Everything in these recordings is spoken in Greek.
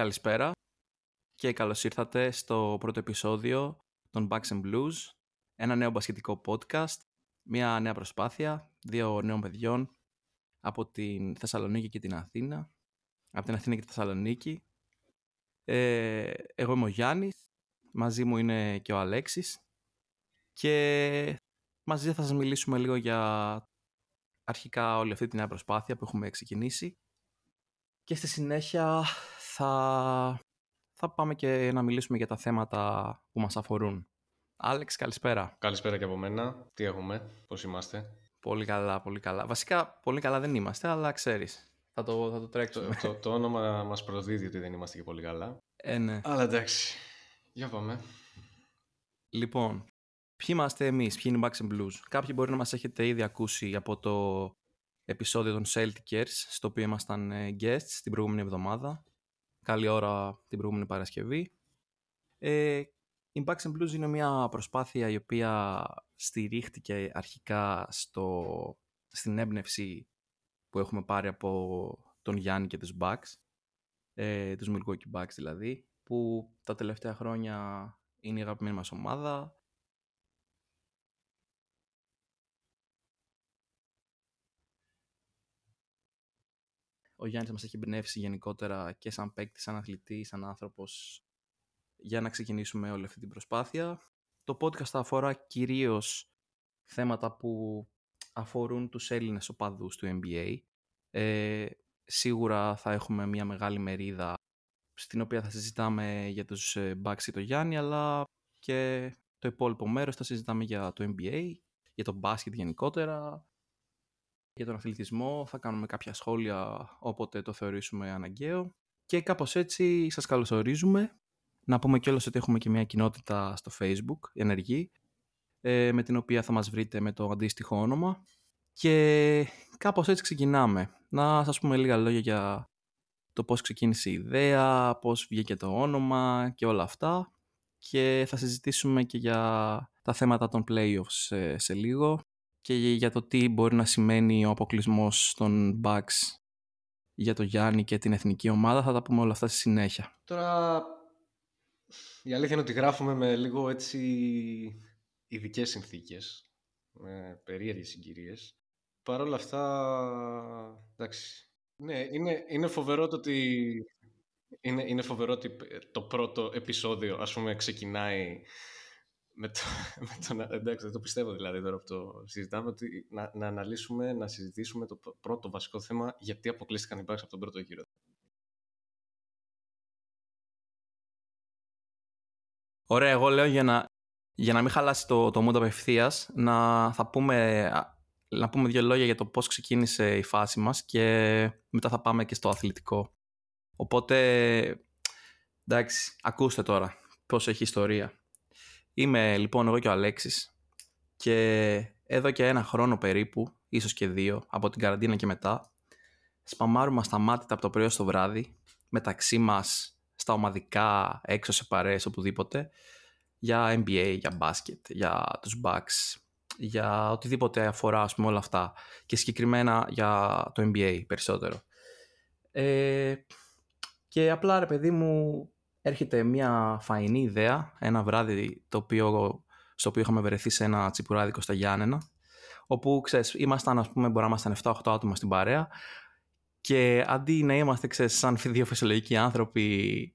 καλησπέρα και καλώς ήρθατε στο πρώτο επεισόδιο των Bucks and Blues, ένα νέο μπασκετικό podcast, μια νέα προσπάθεια δύο νέων παιδιών από την Θεσσαλονίκη και την Αθήνα, από την Αθήνα και τη Θεσσαλονίκη. Ε, εγώ είμαι ο Γιάννης, μαζί μου είναι και ο Αλέξης και μαζί θα σας μιλήσουμε λίγο για αρχικά όλη αυτή τη νέα προσπάθεια που έχουμε ξεκινήσει και στη συνέχεια θα, θα πάμε και να μιλήσουμε για τα θέματα που μας αφορούν. Άλεξ, καλησπέρα. Καλησπέρα και από μένα. Τι έχουμε, πώς είμαστε; Πολύ καλά, πολύ καλά. Βασικά, πολύ καλά δεν είμαστε, αλλά ξέρεις. Θα το, θα το τρέξουμε. Το, το, το όνομα μας προδίδει ότι δεν είμαστε και πολύ καλά. Ε, ναι. Αλλά εντάξει. Για πάμε. Λοιπόν, ποιοι είμαστε εμείς, ποιοι είναι οι Bucks and Blues; Κάποιοι μπορεί να μας έχετε ήδη ακούσει από το επεισόδιο των Celticers, στο οποίο ήμασταν ε, guests την προηγούμενη εβδομάδα. Καλή ώρα την προηγούμενη Παρασκευή. Ε, η Bucks and Blues είναι μια προσπάθεια η οποία στηρίχτηκε αρχικά στο, στην έμπνευση που έχουμε πάρει από τον Γιάννη και τους Bucks, ε, τους Milwaukee Bucks δηλαδή, που τα τελευταία χρόνια είναι η αγαπημένη μας ομάδα. Ο Γιάννης μας έχει εμπνεύσει γενικότερα και σαν παίκτης, σαν αθλητής, σαν άνθρωπος για να ξεκινήσουμε όλη αυτή την προσπάθεια. Το podcast θα αφορά κυρίως θέματα που αφορούν τους Έλληνες οπαδούς του NBA. Ε, σίγουρα θα έχουμε μια μεγάλη μερίδα στην οποία θα συζητάμε για τους ε, Bucks και το Γιάννη, αλλά και το υπόλοιπο μέρος θα συζητάμε για το NBA, για το μπάσκετ γενικότερα, για τον αθλητισμό, θα κάνουμε κάποια σχόλια όποτε το θεωρήσουμε αναγκαίο. Και κάπως έτσι σας καλωσορίζουμε να πούμε κιόλας ότι έχουμε και μια κοινότητα στο Facebook, ενεργή, ε, με την οποία θα μας βρείτε με το αντίστοιχο όνομα. Και κάπως έτσι ξεκινάμε. Να σας πούμε λίγα λόγια για το πώς ξεκίνησε η ιδέα, πώς βγήκε το όνομα και όλα αυτά. Και θα συζητήσουμε και για τα θέματα των playoffs σε, σε λίγο και για το τι μπορεί να σημαίνει ο αποκλεισμός των Bucks για το Γιάννη και την εθνική ομάδα. Θα τα πούμε όλα αυτά στη συνέχεια. Τώρα η αλήθεια είναι ότι γράφουμε με λίγο έτσι ειδικές συνθήκες, με περίεργες συγκυρίες. Παρ' όλα αυτά, εντάξει. Ναι, είναι, είναι φοβερό το ότι είναι, είναι φοβερό ότι το πρώτο επεισόδιο, ας πούμε, ξεκινάει με το, με το, εντάξει, δεν το πιστεύω δηλαδή τώρα που το συζητάμε, ότι να, να αναλύσουμε, να συζητήσουμε το πρώτο βασικό θέμα γιατί αποκλείστηκαν οι από τον πρώτο γύρο. Ωραία, εγώ λέω για να, για να μην χαλάσει το, το mood απευθείας, να, θα πούμε, να πούμε δύο λόγια για το πώς ξεκίνησε η φάση μας και μετά θα πάμε και στο αθλητικό. Οπότε, εντάξει, ακούστε τώρα πώς έχει ιστορία. Είμαι λοιπόν εγώ και ο Αλέξης και εδώ και ένα χρόνο περίπου, ίσως και δύο, από την καραντίνα και μετά, σπαμάρουμε ασταμάτητα από το πρωί στο βράδυ, μεταξύ μας στα ομαδικά, έξω σε παρέες, οπουδήποτε, για NBA, για μπάσκετ, για τους Bucks, για οτιδήποτε αφορά, ας πούμε, όλα αυτά. Και συγκεκριμένα για το NBA περισσότερο. Ε, και απλά, ρε παιδί μου, έρχεται μια φαϊνή ιδέα, ένα βράδυ το οποίο, στο οποίο είχαμε βρεθεί σε ένα τσιπουράδικο στα Γιάννενα, όπου, ξέρεις, ήμασταν, ας πούμε, μπορεί να ήμασταν 7-8 άτομα στην παρέα, και αντί να είμαστε, ξέρεις, σαν δύο φυσιολογικοί άνθρωποι,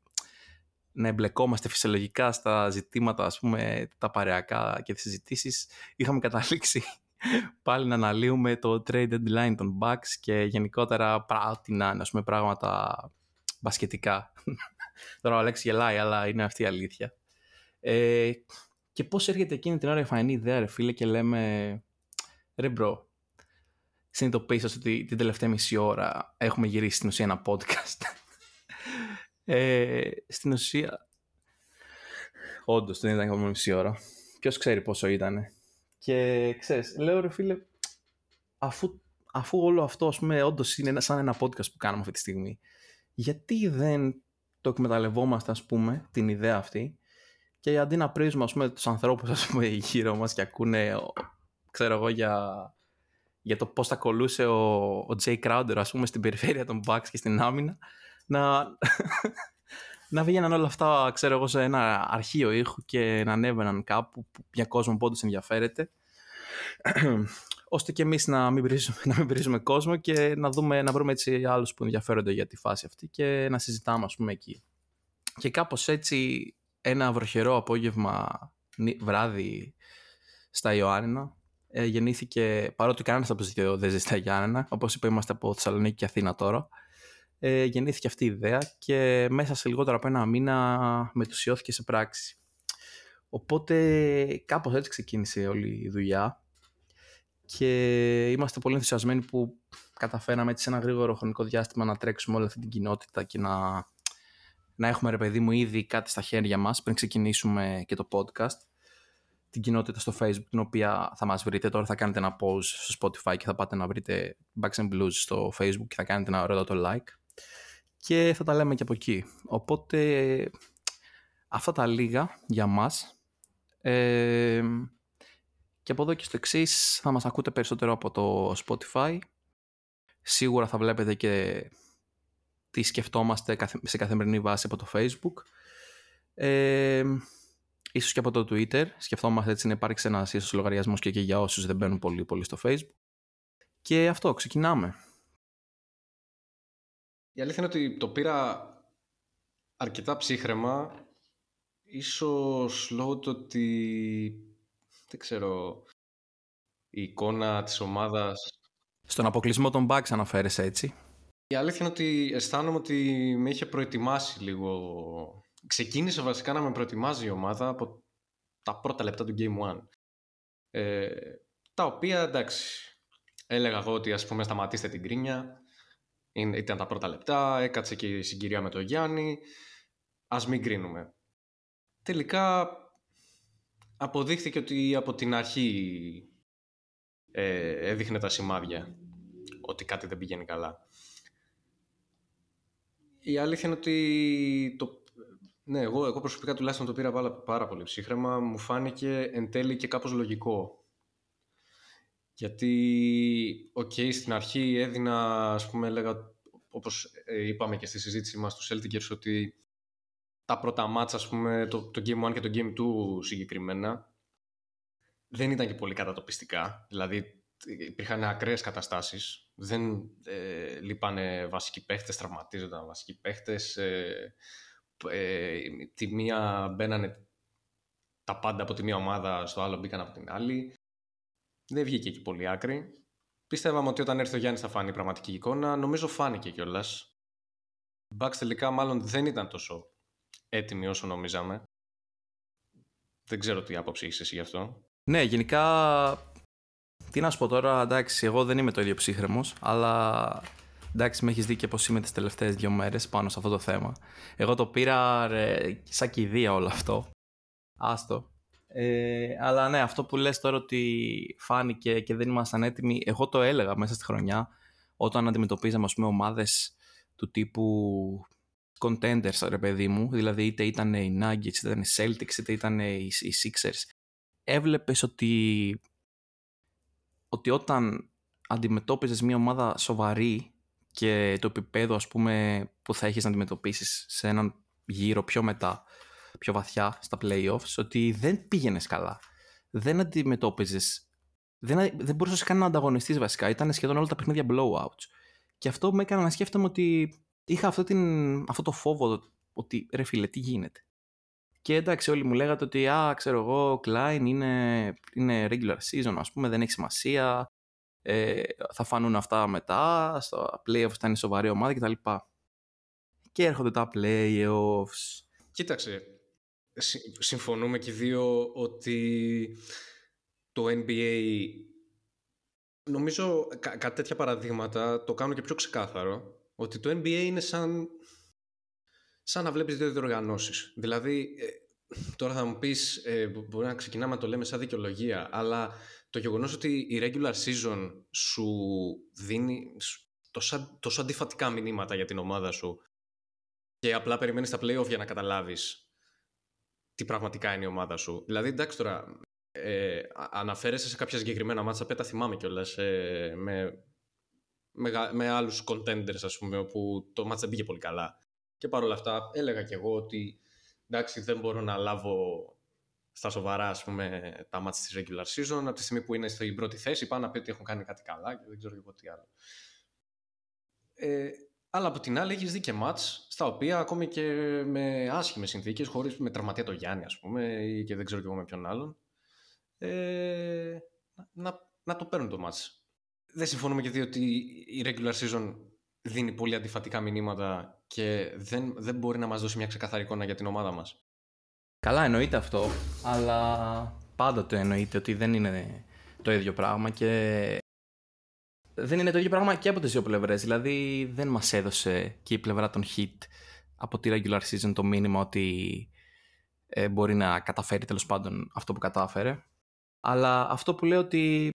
να εμπλεκόμαστε φυσιολογικά στα ζητήματα, ας πούμε, τα παρεακά και τις συζητήσεις, είχαμε καταλήξει πάλι να αναλύουμε το trade deadline των Bucks και γενικότερα πράτηνα, ας πούμε, πράγματα μπασκετικά. Τώρα ο Αλέξης γελάει, αλλά είναι αυτή η αλήθεια. Ε, και πώς έρχεται εκείνη την ώρα η φαεινή ιδέα, ρε φίλε, και λέμε, ρε bro, συνειδητοποίησα ότι την τελευταία μισή ώρα έχουμε γυρίσει στην ουσία ένα podcast. ε, στην ουσία, όντως δεν ήταν ακόμα μισή ώρα. Ποιος ξέρει πόσο ήταν. Και ξέρεις, λέω ρε φίλε, αφού, αφού όλο αυτό ας πούμε όντως είναι σαν ένα podcast που κάνουμε αυτή τη στιγμή, γιατί δεν το εκμεταλλευόμαστε ας πούμε την ιδέα αυτή και αντί να πρίζουμε ας πούμε τους ανθρώπους ας πούμε γύρω μας και ακούνε ξέρω εγώ για για το πώς θα κολούσε ο, ο Jay Crowder ας πούμε στην περιφέρεια των Bucks και στην άμυνα να, να βγαίναν όλα αυτά, ξέρω εγώ, σε ένα αρχείο ήχου και να ανέβαιναν κάπου που για κόσμο που ενδιαφέρεται. ώστε και εμείς να μην, βρίζουμε, να μην βρίζουμε κόσμο και να, δούμε, να βρούμε έτσι άλλους που ενδιαφέρονται για τη φάση αυτή και να συζητάμε ας πούμε εκεί. Και κάπως έτσι ένα βροχερό απόγευμα βράδυ στα Ιωάννινα ε, γεννήθηκε, παρότι κανένας από τους δύο δεν ζει στα Γιάννενα, όπως είπα, είμαστε από Θεσσαλονίκη και Αθήνα τώρα. Ε, γεννήθηκε αυτή η ιδέα και μέσα σε λιγότερο από ένα μήνα μετουσιώθηκε σε πράξη. Οπότε κάπως έτσι ξεκίνησε όλη η δουλειά και είμαστε πολύ ενθουσιασμένοι που καταφέραμε έτσι σε ένα γρήγορο χρονικό διάστημα να τρέξουμε όλη αυτή την κοινότητα και να, να έχουμε ρε παιδί μου ήδη κάτι στα χέρια μας πριν ξεκινήσουμε και το podcast. Την κοινότητα στο facebook την οποία θα μας βρείτε. Τώρα θα κάνετε ένα pause στο spotify και θα πάτε να βρείτε Backs and Blues στο facebook και θα κάνετε ένα ωραίο το like. Και θα τα λέμε και από εκεί. Οπότε αυτά τα λίγα για μας. Ε, και από εδώ και στο εξής θα μας ακούτε περισσότερο από το Spotify. Σίγουρα θα βλέπετε και τι σκεφτόμαστε σε καθημερινή βάση από το Facebook. Ε, ίσως και από το Twitter. Σκεφτόμαστε έτσι να υπάρξει ένας ίσως λογαριασμός και, και για όσους δεν μπαίνουν πολύ πολύ στο Facebook. Και αυτό, ξεκινάμε. Η αλήθεια είναι ότι το πήρα αρκετά ψύχρεμα. Ίσως λόγω του ότι δεν ξέρω, η εικόνα της ομάδας... Στον αποκλεισμό των Bucks αναφέρεσαι έτσι. Η αλήθεια είναι ότι αισθάνομαι ότι με είχε προετοιμάσει λίγο. Ξεκίνησε βασικά να με προετοιμάζει η ομάδα από τα πρώτα λεπτά του Game 1. Ε, τα οποία εντάξει, έλεγα εγώ ότι ας πούμε σταματήστε την κρίνια. Ήταν τα πρώτα λεπτά, έκατσε και η συγκυρία με τον Γιάννη. Ας μην κρίνουμε. Τελικά αποδείχθηκε ότι από την αρχή ε, έδειχνε τα σημάδια ότι κάτι δεν πηγαίνει καλά. Η αλήθεια είναι ότι το, ναι, εγώ, εγώ προσωπικά τουλάχιστον το πήρα πάρα, πάρα πολύ ψύχρεμα. Μου φάνηκε εν τέλει και κάπως λογικό. Γιατί, OK, okay, στην αρχή έδινα, ας πούμε, έλεγα, όπως ε, είπαμε και στη συζήτηση μας του Celtics, ότι τα πρώτα μάτσα, ας πούμε, το, το Game 1 και το Game 2 συγκεκριμένα, δεν ήταν και πολύ κατατοπιστικά. Δηλαδή, υπήρχαν ακραίες καταστάσεις. Δεν ε, λείπανε βασικοί παίχτες, τραυματίζονταν βασικοί παίχτες. Ε, ε, τη μία μπαίνανε τα πάντα από τη μία ομάδα, στο άλλο μπήκαν από την άλλη. Δεν βγήκε εκεί πολύ άκρη. Πίστευαμε ότι όταν έρθει ο Γιάννης θα φάνει η πραγματική εικόνα. Νομίζω φάνηκε κιόλας. Οι Bucks τελικά μάλλον δεν ήταν τόσο έτοιμοι όσο νομίζαμε. Δεν ξέρω τι άποψη έχεις εσύ γι' αυτό. Ναι, γενικά. Τι να σου πω τώρα, εντάξει, εγώ δεν είμαι το ίδιο ψύχρεμος, αλλά εντάξει, με έχεις δει και πώς είμαι τις τελευταίες δύο μέρες πάνω σε αυτό το θέμα. Εγώ το πήρα ρε, σαν κηδεία όλο αυτό. Άστο. Ε, αλλά ναι, αυτό που λες τώρα ότι φάνηκε και δεν ήμασταν έτοιμοι, εγώ το έλεγα μέσα στη χρονιά όταν αντιμετωπίζαμε ας πούμε ομάδες του τύπου contenders ρε παιδί μου, δηλαδή είτε ήταν οι Nuggets, είτε ήταν οι Celtics, είτε ήταν οι, οι Sixers. Έβλεπες ότι, ότι όταν αντιμετώπιζες μια ομάδα σοβαρή και το επίπεδο ας πούμε που θα έχεις να αντιμετωπίσεις σε έναν γύρο πιο μετά, πιο βαθιά στα playoffs, ότι δεν πήγαινες καλά. Δεν αντιμετώπιζες, δεν, δεν μπορούσες καν να ανταγωνιστείς βασικά. Ήταν σχεδόν όλα τα παιχνίδια blowouts. Και αυτό με έκανε να σκέφτομαι ότι είχα αυτό, την, αυτό το φόβο ότι ρε φίλε τι γίνεται. Και εντάξει όλοι μου λέγατε ότι α ξέρω εγώ ο Klein είναι, είναι regular season ας πούμε δεν έχει σημασία ε, θα φανούν αυτά μετά στο playoffs θα είναι σοβαρή ομάδα κτλ. Και έρχονται τα playoffs. Κοίταξε, συμφωνούμε και οι δύο ότι το NBA νομίζω κα, κάτι τέτοια παραδείγματα το κάνουν και πιο ξεκάθαρο ότι το NBA είναι σαν, σαν να βλέπεις δύο διοργανώσεις. Δηλαδή, ε, τώρα θα μου πεις, ε, μπορεί να ξεκινάμε να το λέμε σαν δικαιολογία, αλλά το γεγονός ότι η regular season σου δίνει τόσο, τόσο αντιφατικά μηνύματα για την ομάδα σου και απλά περιμένεις τα playoff για να καταλάβεις τι πραγματικά είναι η ομάδα σου. Δηλαδή, εντάξει τώρα, ε, αναφέρεσαι σε κάποια συγκεκριμένα μάτσα, πέτα θυμάμαι κιόλας, ε, με με, με άλλους contenders ας πούμε όπου το match δεν πήγε πολύ καλά. Και παρόλα αυτά έλεγα κι εγώ ότι εντάξει δεν μπορώ να λάβω στα σοβαρά ας πούμε, τα μάτια της regular season από τη στιγμή που είναι στην πρώτη θέση πάνω να πει ότι έχουν κάνει κάτι καλά και δεν ξέρω εγώ τι άλλο. Ε, αλλά από την άλλη έχεις δει και μάτς στα οποία ακόμη και με άσχημες συνθήκες, χωρίς με τραυματία το Γιάννη ας πούμε ή και δεν ξέρω και εγώ με ποιον άλλον, ε, να, να το παίρνουν το μάτς. Δεν συμφωνούμε και δύο ότι η regular season δίνει πολύ αντιφατικά μηνύματα και δεν, δεν μπορεί να μας δώσει μια ξεκαθαρή εικόνα για την ομάδα μας. Καλά εννοείται αυτό, αλλά πάντοτε εννοείται ότι δεν είναι το ίδιο πράγμα και δεν είναι το ίδιο πράγμα και από τις δύο πλευρές. Δηλαδή δεν μας έδωσε και η πλευρά των hit από τη regular season το μήνυμα ότι ε, μπορεί να καταφέρει τέλος πάντων αυτό που κατάφερε. Αλλά αυτό που λέω ότι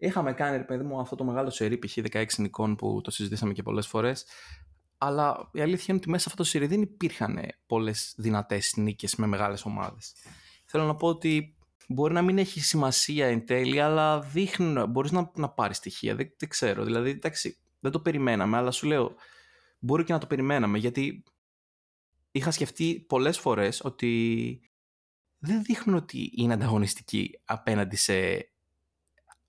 είχαμε κάνει, ρε παιδί μου, αυτό το μεγάλο σερί π.χ. 16 νικών που το συζητήσαμε και πολλές φορές. Αλλά η αλήθεια είναι ότι μέσα σε αυτό το σερί δεν υπήρχαν πολλές δυνατές νίκες με μεγάλες ομάδες. Θέλω να πω ότι μπορεί να μην έχει σημασία εν τέλει, αλλά δείχνει, μπορείς να, να πάρεις στοιχεία, δεν, δεν ξέρω. Δηλαδή, εντάξει, δεν το περιμέναμε, αλλά σου λέω, μπορεί και να το περιμέναμε, γιατί είχα σκεφτεί πολλές φορές ότι δεν δείχνουν ότι είναι ανταγωνιστικοί απέναντι σε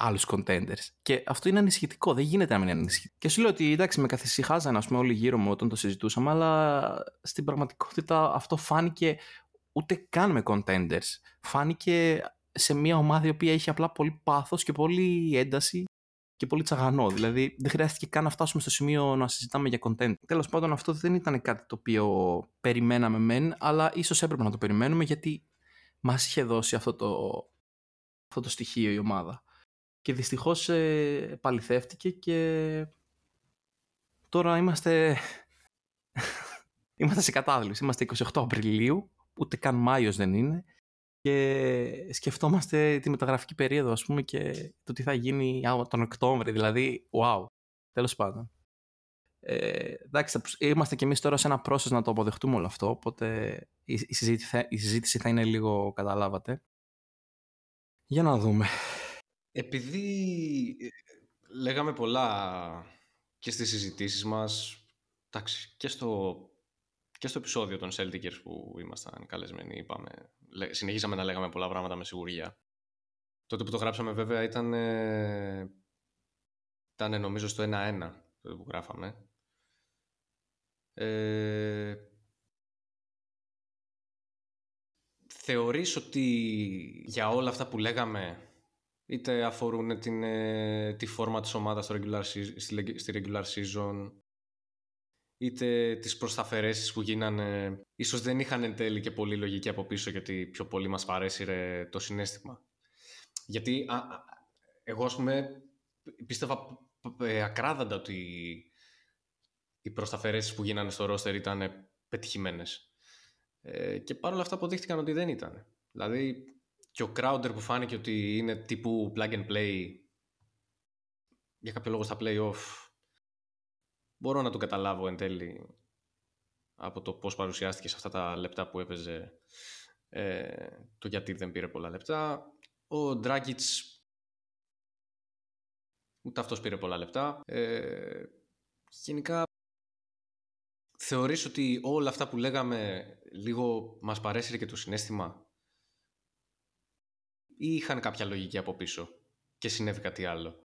άλλους contenders. Και αυτό είναι ανησυχητικό, δεν γίνεται να μην είναι ανησυχητικό. Και σου λέω ότι εντάξει, με καθησυχάζαν ας πούμε, όλοι γύρω μου όταν το συζητούσαμε, αλλά στην πραγματικότητα αυτό φάνηκε ούτε καν με contenders. Φάνηκε σε μια ομάδα η οποία είχε απλά πολύ πάθος και πολύ ένταση και πολύ τσαγανό. Δηλαδή δεν χρειάστηκε καν να φτάσουμε στο σημείο να συζητάμε για content. Τέλος πάντων αυτό δεν ήταν κάτι το οποίο περιμέναμε μεν, αλλά ίσως έπρεπε να το περιμένουμε γιατί μας είχε δώσει αυτό το, αυτό το στοιχείο η ομάδα. Και δυστυχώς ε, παληθεύτηκε και τώρα είμαστε, είμαστε σε κατάδυση. Είμαστε 28 Απριλίου ούτε καν Μάιος δεν είναι και σκεφτόμαστε τη μεταγραφική περίοδο ας πούμε και το τι θα γίνει τον Οκτώβριο, δηλαδή wow, τέλος πάντων. Ε, εντάξει, είμαστε και εμείς τώρα σε ένα process να το αποδεχτούμε όλο αυτό, οπότε η, η, συζήτηση, θα, η συζήτηση θα είναι λίγο, καταλάβατε. Για να δούμε. Επειδή ε, λέγαμε πολλά και στις συζητήσεις μας, εντάξει, και στο και στο επεισόδιο των Celtics που ήμασταν καλεσμένοι, είπαμε, συνεχίσαμε να λέγαμε πολλά πράγματα με σιγουριά. Τότε που το γράψαμε βέβαια ήταν, ήταν νομίζω στο 1-1 τότε που γράφαμε. Ε, θεωρείς ότι για όλα αυτά που λέγαμε είτε αφορούν την, ε, τη φόρμα της ομάδας στο regular, στη regular season είτε τις προσταφαιρέσεις που γίνανε ίσως δεν είχαν εν τέλει και πολύ λογική από πίσω γιατί πιο πολύ μας παρέσει το συνέστημα. Γιατί α, εγώ ας πούμε πίστευα ε, ακράδαντα ότι οι προσταφαιρέσεις που γίνανε στο ρόστερ ήταν πετυχημένες. Ε, και παρόλα αυτά αποδείχτηκαν ότι δεν ήταν. Δηλαδή και ο Crowder που φάνηκε ότι είναι τύπου plug and play για κάποιο λόγο στα play-off μπορώ να το καταλάβω εν τέλει από το πώς παρουσιάστηκε σε αυτά τα λεπτά που έπαιζε ε, το γιατί δεν πήρε πολλά λεπτά. Ο Ντράγκητς ούτε αυτός πήρε πολλά λεπτά. Ε, γενικά θεωρείς ότι όλα αυτά που λέγαμε λίγο μας παρέσυρε και το συνέστημα; Ή είχαν κάποια λογική από πίσω και συνέβη κάτι άλλο;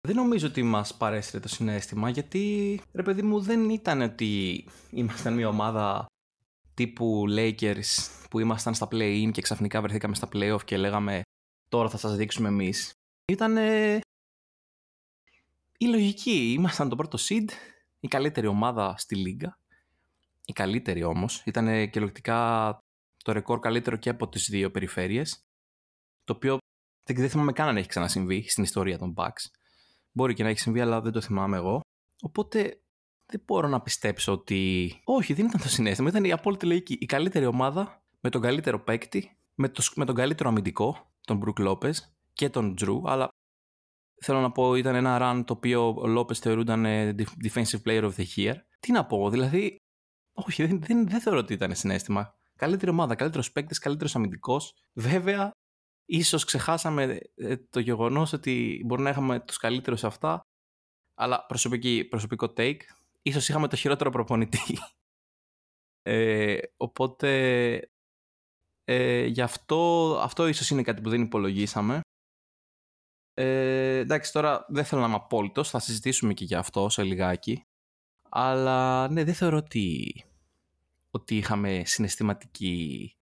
Δεν νομίζω ότι μας παρέσυρε το συνέστημα, γιατί ρε παιδί μου δεν ήταν ότι ήμασταν μια ομάδα τύπου Lakers που ήμασταν στα play-in και ξαφνικά βρεθήκαμε στα play-off και λέγαμε τώρα θα σας δείξουμε εμείς. Ήταν η λογική. Ήμασταν το πρώτο seed, η καλύτερη ομάδα στη λίγα. Η καλύτερη όμως. Ήταν και λογικά το ρεκόρ καλύτερο και από τις δύο περιφέρειες. Το οποίο δεν θυμάμαι καν αν έχει ξανασυμβεί στην ιστορία των Bucks. Μπορεί και να έχει συμβεί, αλλά δεν το θυμάμαι εγώ. Οπότε δεν μπορώ να πιστέψω ότι. Όχι, δεν ήταν το συνέστημα. Ήταν η απόλυτη λογική. Η καλύτερη ομάδα με τον καλύτερο παίκτη, με, το, με τον καλύτερο αμυντικό, τον Μπρουκ Λόπε και τον Τζρου. Αλλά θέλω να πω, ήταν ένα run το οποίο ο Λόπε θεωρούνταν ε, Defensive Player of the Year. Τι να πω, δηλαδή. Όχι, δεν, δεν, δεν θεωρώ ότι ήταν συνέστημα. Καλύτερη ομάδα, καλύτερος παίκτης, καλύτερος αμυντικός. Βέβαια, Ίσως ξεχάσαμε ε, το γεγονός ότι μπορεί να είχαμε τους καλύτερους αυτά, αλλά προσωπική, προσωπικό take, ίσως είχαμε το χειρότερο προπονητή. Ε, οπότε ε, γι' αυτό, αυτό ίσως είναι κάτι που δεν υπολογίσαμε. Ε, εντάξει, τώρα δεν θέλω να είμαι απόλυτος, θα συζητήσουμε και για αυτό σε λιγάκι. Αλλά ναι, δεν θεωρώ ότι, ότι είχαμε συναισθηματική,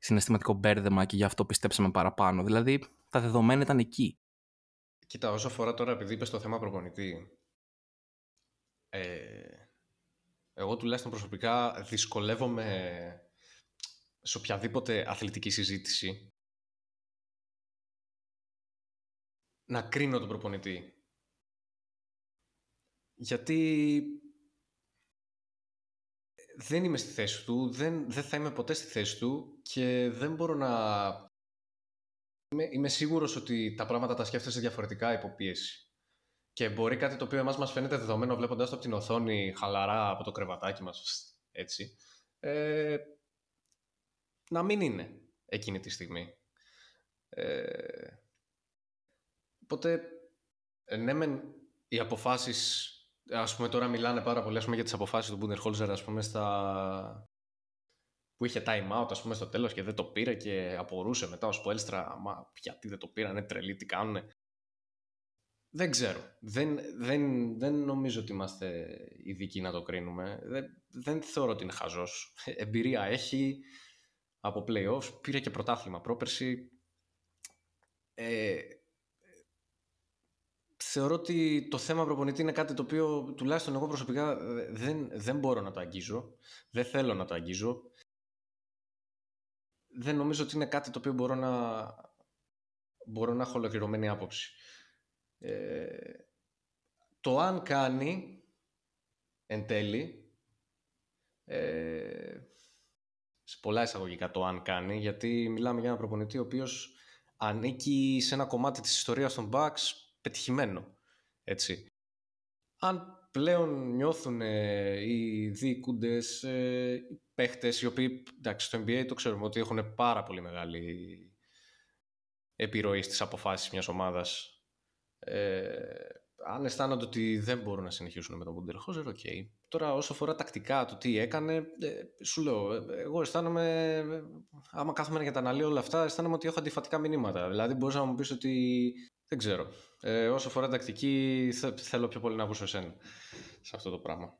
συναισθηματικό μπέρδεμα και γι' αυτό πιστέψαμε παραπάνω. Δηλαδή, τα δεδομένα ήταν εκεί. Κοίτα, όσο αφορά τώρα, επειδή είπες το θέμα προπονητή, ε, εγώ τουλάχιστον προσωπικά δυσκολεύομαι σε οποιαδήποτε αθλητική συζήτηση να κρίνω τον προπονητή. Γιατί δεν είμαι στη θέση του, δεν, δεν θα είμαι ποτέ στη θέση του και δεν μπορώ να... Είμαι, είμαι σίγουρος ότι τα πράγματα τα σκέφτεσαι διαφορετικά υπό πίεση. Και μπορεί κάτι το οποίο εμάς μας φαίνεται δεδομένο βλέποντας το από την οθόνη χαλαρά από το κρεβατάκι μας, έτσι, ε, να μην είναι εκείνη τη στιγμή. Ε, οπότε, ε, ναι μεν οι αποφάσεις, ας πούμε τώρα μιλάνε πάρα πολύ ας πούμε, για τις αποφάσεις του Μπουνερχόλζερ ας πούμε στα... που είχε time out ας πούμε στο τέλος και δεν το πήρε και απορούσε μετά ο Σποέλστρα μα γιατί δεν το πήραν, είναι τρελοί, τι κάνουνε. Δεν ξέρω. Δεν, δεν, δεν νομίζω ότι είμαστε ειδικοί να το κρίνουμε. Δεν, δεν θεωρώ ότι είναι χαζός. Εμπειρία έχει από play-offs. Πήρε και πρωτάθλημα πρόπερση. Ε, θεωρώ ότι το θέμα προπονητή είναι κάτι το οποίο τουλάχιστον εγώ προσωπικά δεν, δεν μπορώ να το αγγίζω. Δεν θέλω να το αγγίζω. Δεν νομίζω ότι είναι κάτι το οποίο μπορώ να, μπορώ να έχω ολοκληρωμένη άποψη. Ε, το αν κάνει εν τέλει ε, σε πολλά εισαγωγικά το αν κάνει γιατί μιλάμε για ένα προπονητή ο οποίος ανήκει σε ένα κομμάτι της ιστορίας των Bucks πετυχημένο έτσι. Αν πλέον νιώθουν ε, οι δίκουντες, ε, οι παίχτες οι οποίοι εντάξει, στο NBA το ξέρουμε ότι έχουν πάρα πολύ μεγάλη επιρροή στις αποφάσεις μιας ομάδας ε, αν αισθάνονται ότι δεν μπορούν να συνεχίσουν με τον Μπούντερχόζερ, OK. Okay. Τώρα, όσο αφορά τακτικά το τι έκανε, ε, σου λέω, ε, εγώ αισθάνομαι, ε, άμα κάθομαι να τα αναλύω όλα αυτά, αισθάνομαι ότι έχω αντιφατικά μηνύματα. Δηλαδή, μπορείς να μου πεις ότι. Δεν ξέρω. Ε, όσο αφορά τακτική, θέλω πιο πολύ να ακούσω εσένα σε αυτό το πράγμα.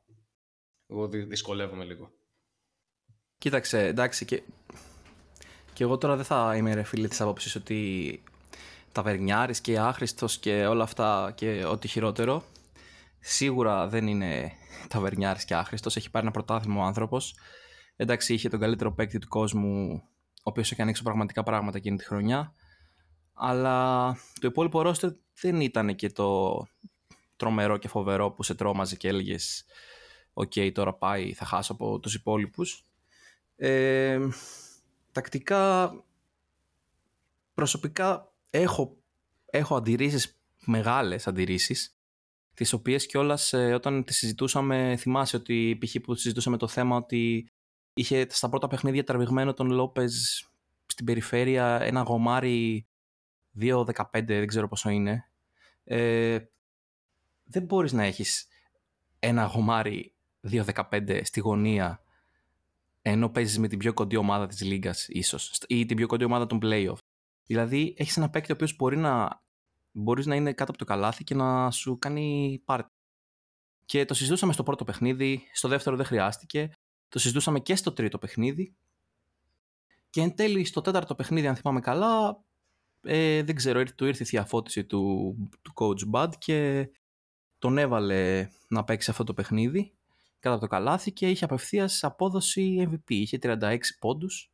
Εγώ δυσκολεύομαι λίγο. Κοίταξε, εντάξει, και, και εγώ τώρα δεν θα είμαι ρε φίλε της άποψης ότι ταβερνιάρης και άχρηστος και όλα αυτά και ό,τι χειρότερο. Σίγουρα δεν είναι ταβερνιάρης και άχρηστος, έχει πάρει ένα πρωτάθλημα ο άνθρωπος. Εντάξει, είχε τον καλύτερο παίκτη του κόσμου, ο οποίος έχει ανοίξει πραγματικά πράγματα εκείνη τη χρονιά. Αλλά το υπόλοιπο ρόστερ δεν ήταν και το τρομερό και φοβερό που σε τρόμαζε και έλεγες «OK, τώρα πάει, θα χάσω από τους υπόλοιπους». Ε, τακτικά, προσωπικά έχω, έχω αντιρρήσεις, μεγάλες αντιρρήσεις, τις οποίες κιόλας ε, όταν τις συζητούσαμε, θυμάσαι ότι π.χ. που συζητούσαμε το θέμα ότι είχε στα πρώτα παιχνίδια τραβηγμένο τον Λόπεζ στην περιφέρεια ένα γομάρι 2-15, δεν ξέρω πόσο είναι. Ε, δεν μπορείς να έχεις ένα γομάρι 2-15 στη γωνία ενώ παίζεις με την πιο κοντή ομάδα της λίγας ίσως ή την πιο κοντή ομάδα των playoff. Δηλαδή, έχεις ένα παίκτη ο οποίος μπορεί να, μπορείς να είναι κάτω από το καλάθι και να σου κάνει πάρτι. Και το συζητούσαμε στο πρώτο παιχνίδι, στο δεύτερο δεν χρειάστηκε. Το συζητούσαμε και στο τρίτο παιχνίδι. Και εν τέλει, στο τέταρτο παιχνίδι, αν θυμάμαι καλά, ε, δεν ξέρω, του ήρθε η διαφώτιση του, του coach Bud και τον έβαλε να παίξει αυτό το παιχνίδι κάτω από το καλάθι και είχε απευθείας απόδοση MVP. Είχε 36 πόντους,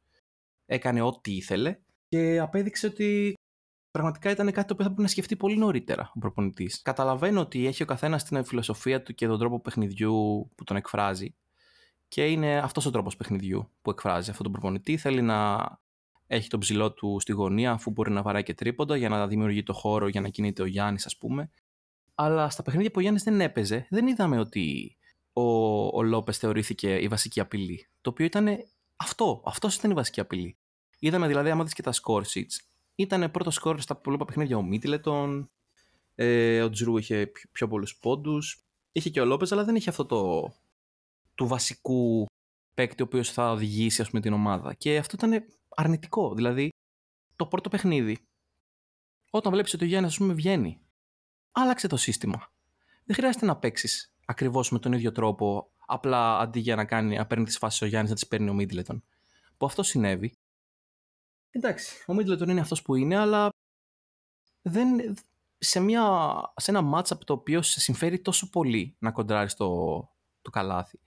έκανε ό,τι ήθελε και απέδειξε ότι πραγματικά ήταν κάτι το οποίο θα πρέπει να σκεφτεί πολύ νωρίτερα ο προπονητής. Καταλαβαίνω ότι έχει ο καθένας την φιλοσοφία του και τον τρόπο παιχνιδιού που τον εκφράζει. Και είναι αυτός ο τρόπος παιχνιδιού που εκφράζει αυτόν τον προπονητή. Θέλει να έχει τον ψηλό του στη γωνία, αφού μπορεί να βαράει και τρίποντα, για να δημιουργεί το χώρο για να κινείται ο Γιάννης, ας πούμε. Αλλά στα παιχνίδια που ο Γιάννης δεν έπαιζε, δεν είδαμε ότι ο, ο Λόπες θεωρήθηκε η βασική απειλή. Το οποίο ήταν αυτό. Αυτός ήταν η βασική απειλή. Είδαμε δηλαδή, άμα δεις και τα score sheets, ήταν πρώτο score στα πολλά παιχνίδια ο Μίτλετον, ε, ο Τζρου είχε πιο, πιο πολλούς πόντους είχε και ο Λόπες, αλλά δεν είχε αυτό το του βασικού παίκτη ο οποίος θα οδηγήσει ας πούμε, την ομάδα. Και αυτό ήταν αρνητικό. Δηλαδή, το πρώτο παιχνίδι, όταν βλέπεις ότι ο Γιάννης, ας πούμε, βγαίνει, άλλαξε το σύστημα. Δεν χρειάζεται να παίξεις ακριβώς με τον ίδιο τρόπο, απλά αντί για να, κάνει, να παίρνει τι φάσει ο Γιάννης, να τις παίρνει ο Μίτλετον. Που αυτό συνέβη. Εντάξει, ο Μίτλετον είναι αυτός που είναι, αλλά δεν, σε, μια, σε ένα matchup το οποίο σε συμφέρει τόσο πολύ να κοντράρεις το, το καλάθι,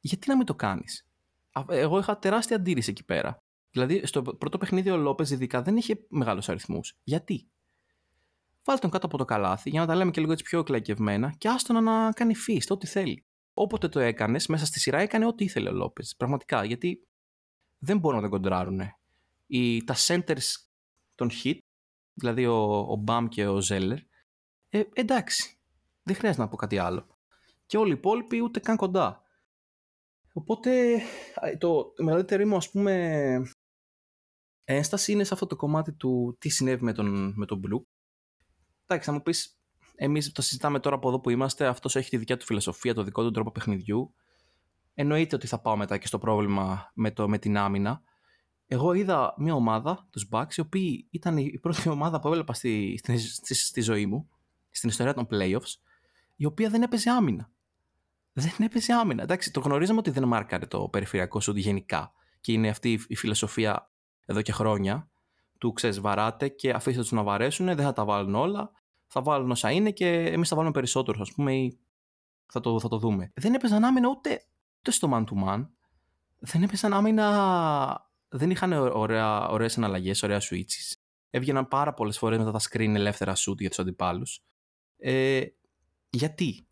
γιατί να μην το κάνεις; Εγώ είχα τεράστια αντίρρηση εκεί πέρα. Δηλαδή, στο πρώτο παιχνίδι ο Λόπες, ειδικά, δεν είχε μεγάλους αριθμούς. Γιατί; Βάλτε τον κάτω από το καλάθι για να τα λέμε και λίγο έτσι πιο εκλαϊκευμένα και άστον να κάνει φύση, ό,τι θέλει. Όποτε το έκανες, μέσα στη σειρά έκανε ό,τι ήθελε ο Λόπες. Πραγματικά. Γιατί δεν μπορούν να τον κοντράρουν. Οι, τα centers των hit, δηλαδή ο, ο Μπαμ και ο Ζέλερ, ε, εντάξει. Δεν χρειάζεται να πω κάτι άλλο. Και όλοι οι υπόλοιποι ούτε καν κοντά. Οπότε το μεγαλύτερο μου ας πούμε ένσταση είναι σε αυτό το κομμάτι του τι συνέβη με τον, με τον Blue. Εντάξει, θα μου πεις, εμείς το συζητάμε τώρα από εδώ που είμαστε, αυτός έχει τη δικιά του φιλοσοφία, το δικό του τρόπο παιχνιδιού. Εννοείται ότι θα πάω μετά και στο πρόβλημα με, το, με την άμυνα. Εγώ είδα μια ομάδα, τους Bucks, οι οποίοι ήταν η πρώτη ομάδα που έβλεπα στη, στη, στη ζωή μου, στην ιστορία των playoffs, η οποία δεν έπαιζε άμυνα δεν έπαιζε άμυνα. Εντάξει, το γνωρίζαμε ότι δεν μάρκαρε το περιφερειακό σου γενικά. Και είναι αυτή η φιλοσοφία εδώ και χρόνια. Του ξέρεις, βαράτε και αφήστε τους να βαρέσουν, δεν θα τα βάλουν όλα. Θα βάλουν όσα είναι και εμείς θα βάλουμε περισσότερο, ας πούμε, ή θα το, θα το δούμε. Δεν έπαιζαν άμυνα ούτε, ούτε στο man to man. Δεν έπαιζαν άμυνα. Δεν είχαν ωραίες αναλλαγέ, ωραία switches. Έβγαιναν πάρα πολλές φορές μετά τα screen ελεύθερα shoot για τους αντιπάλους. Ε, γιατί,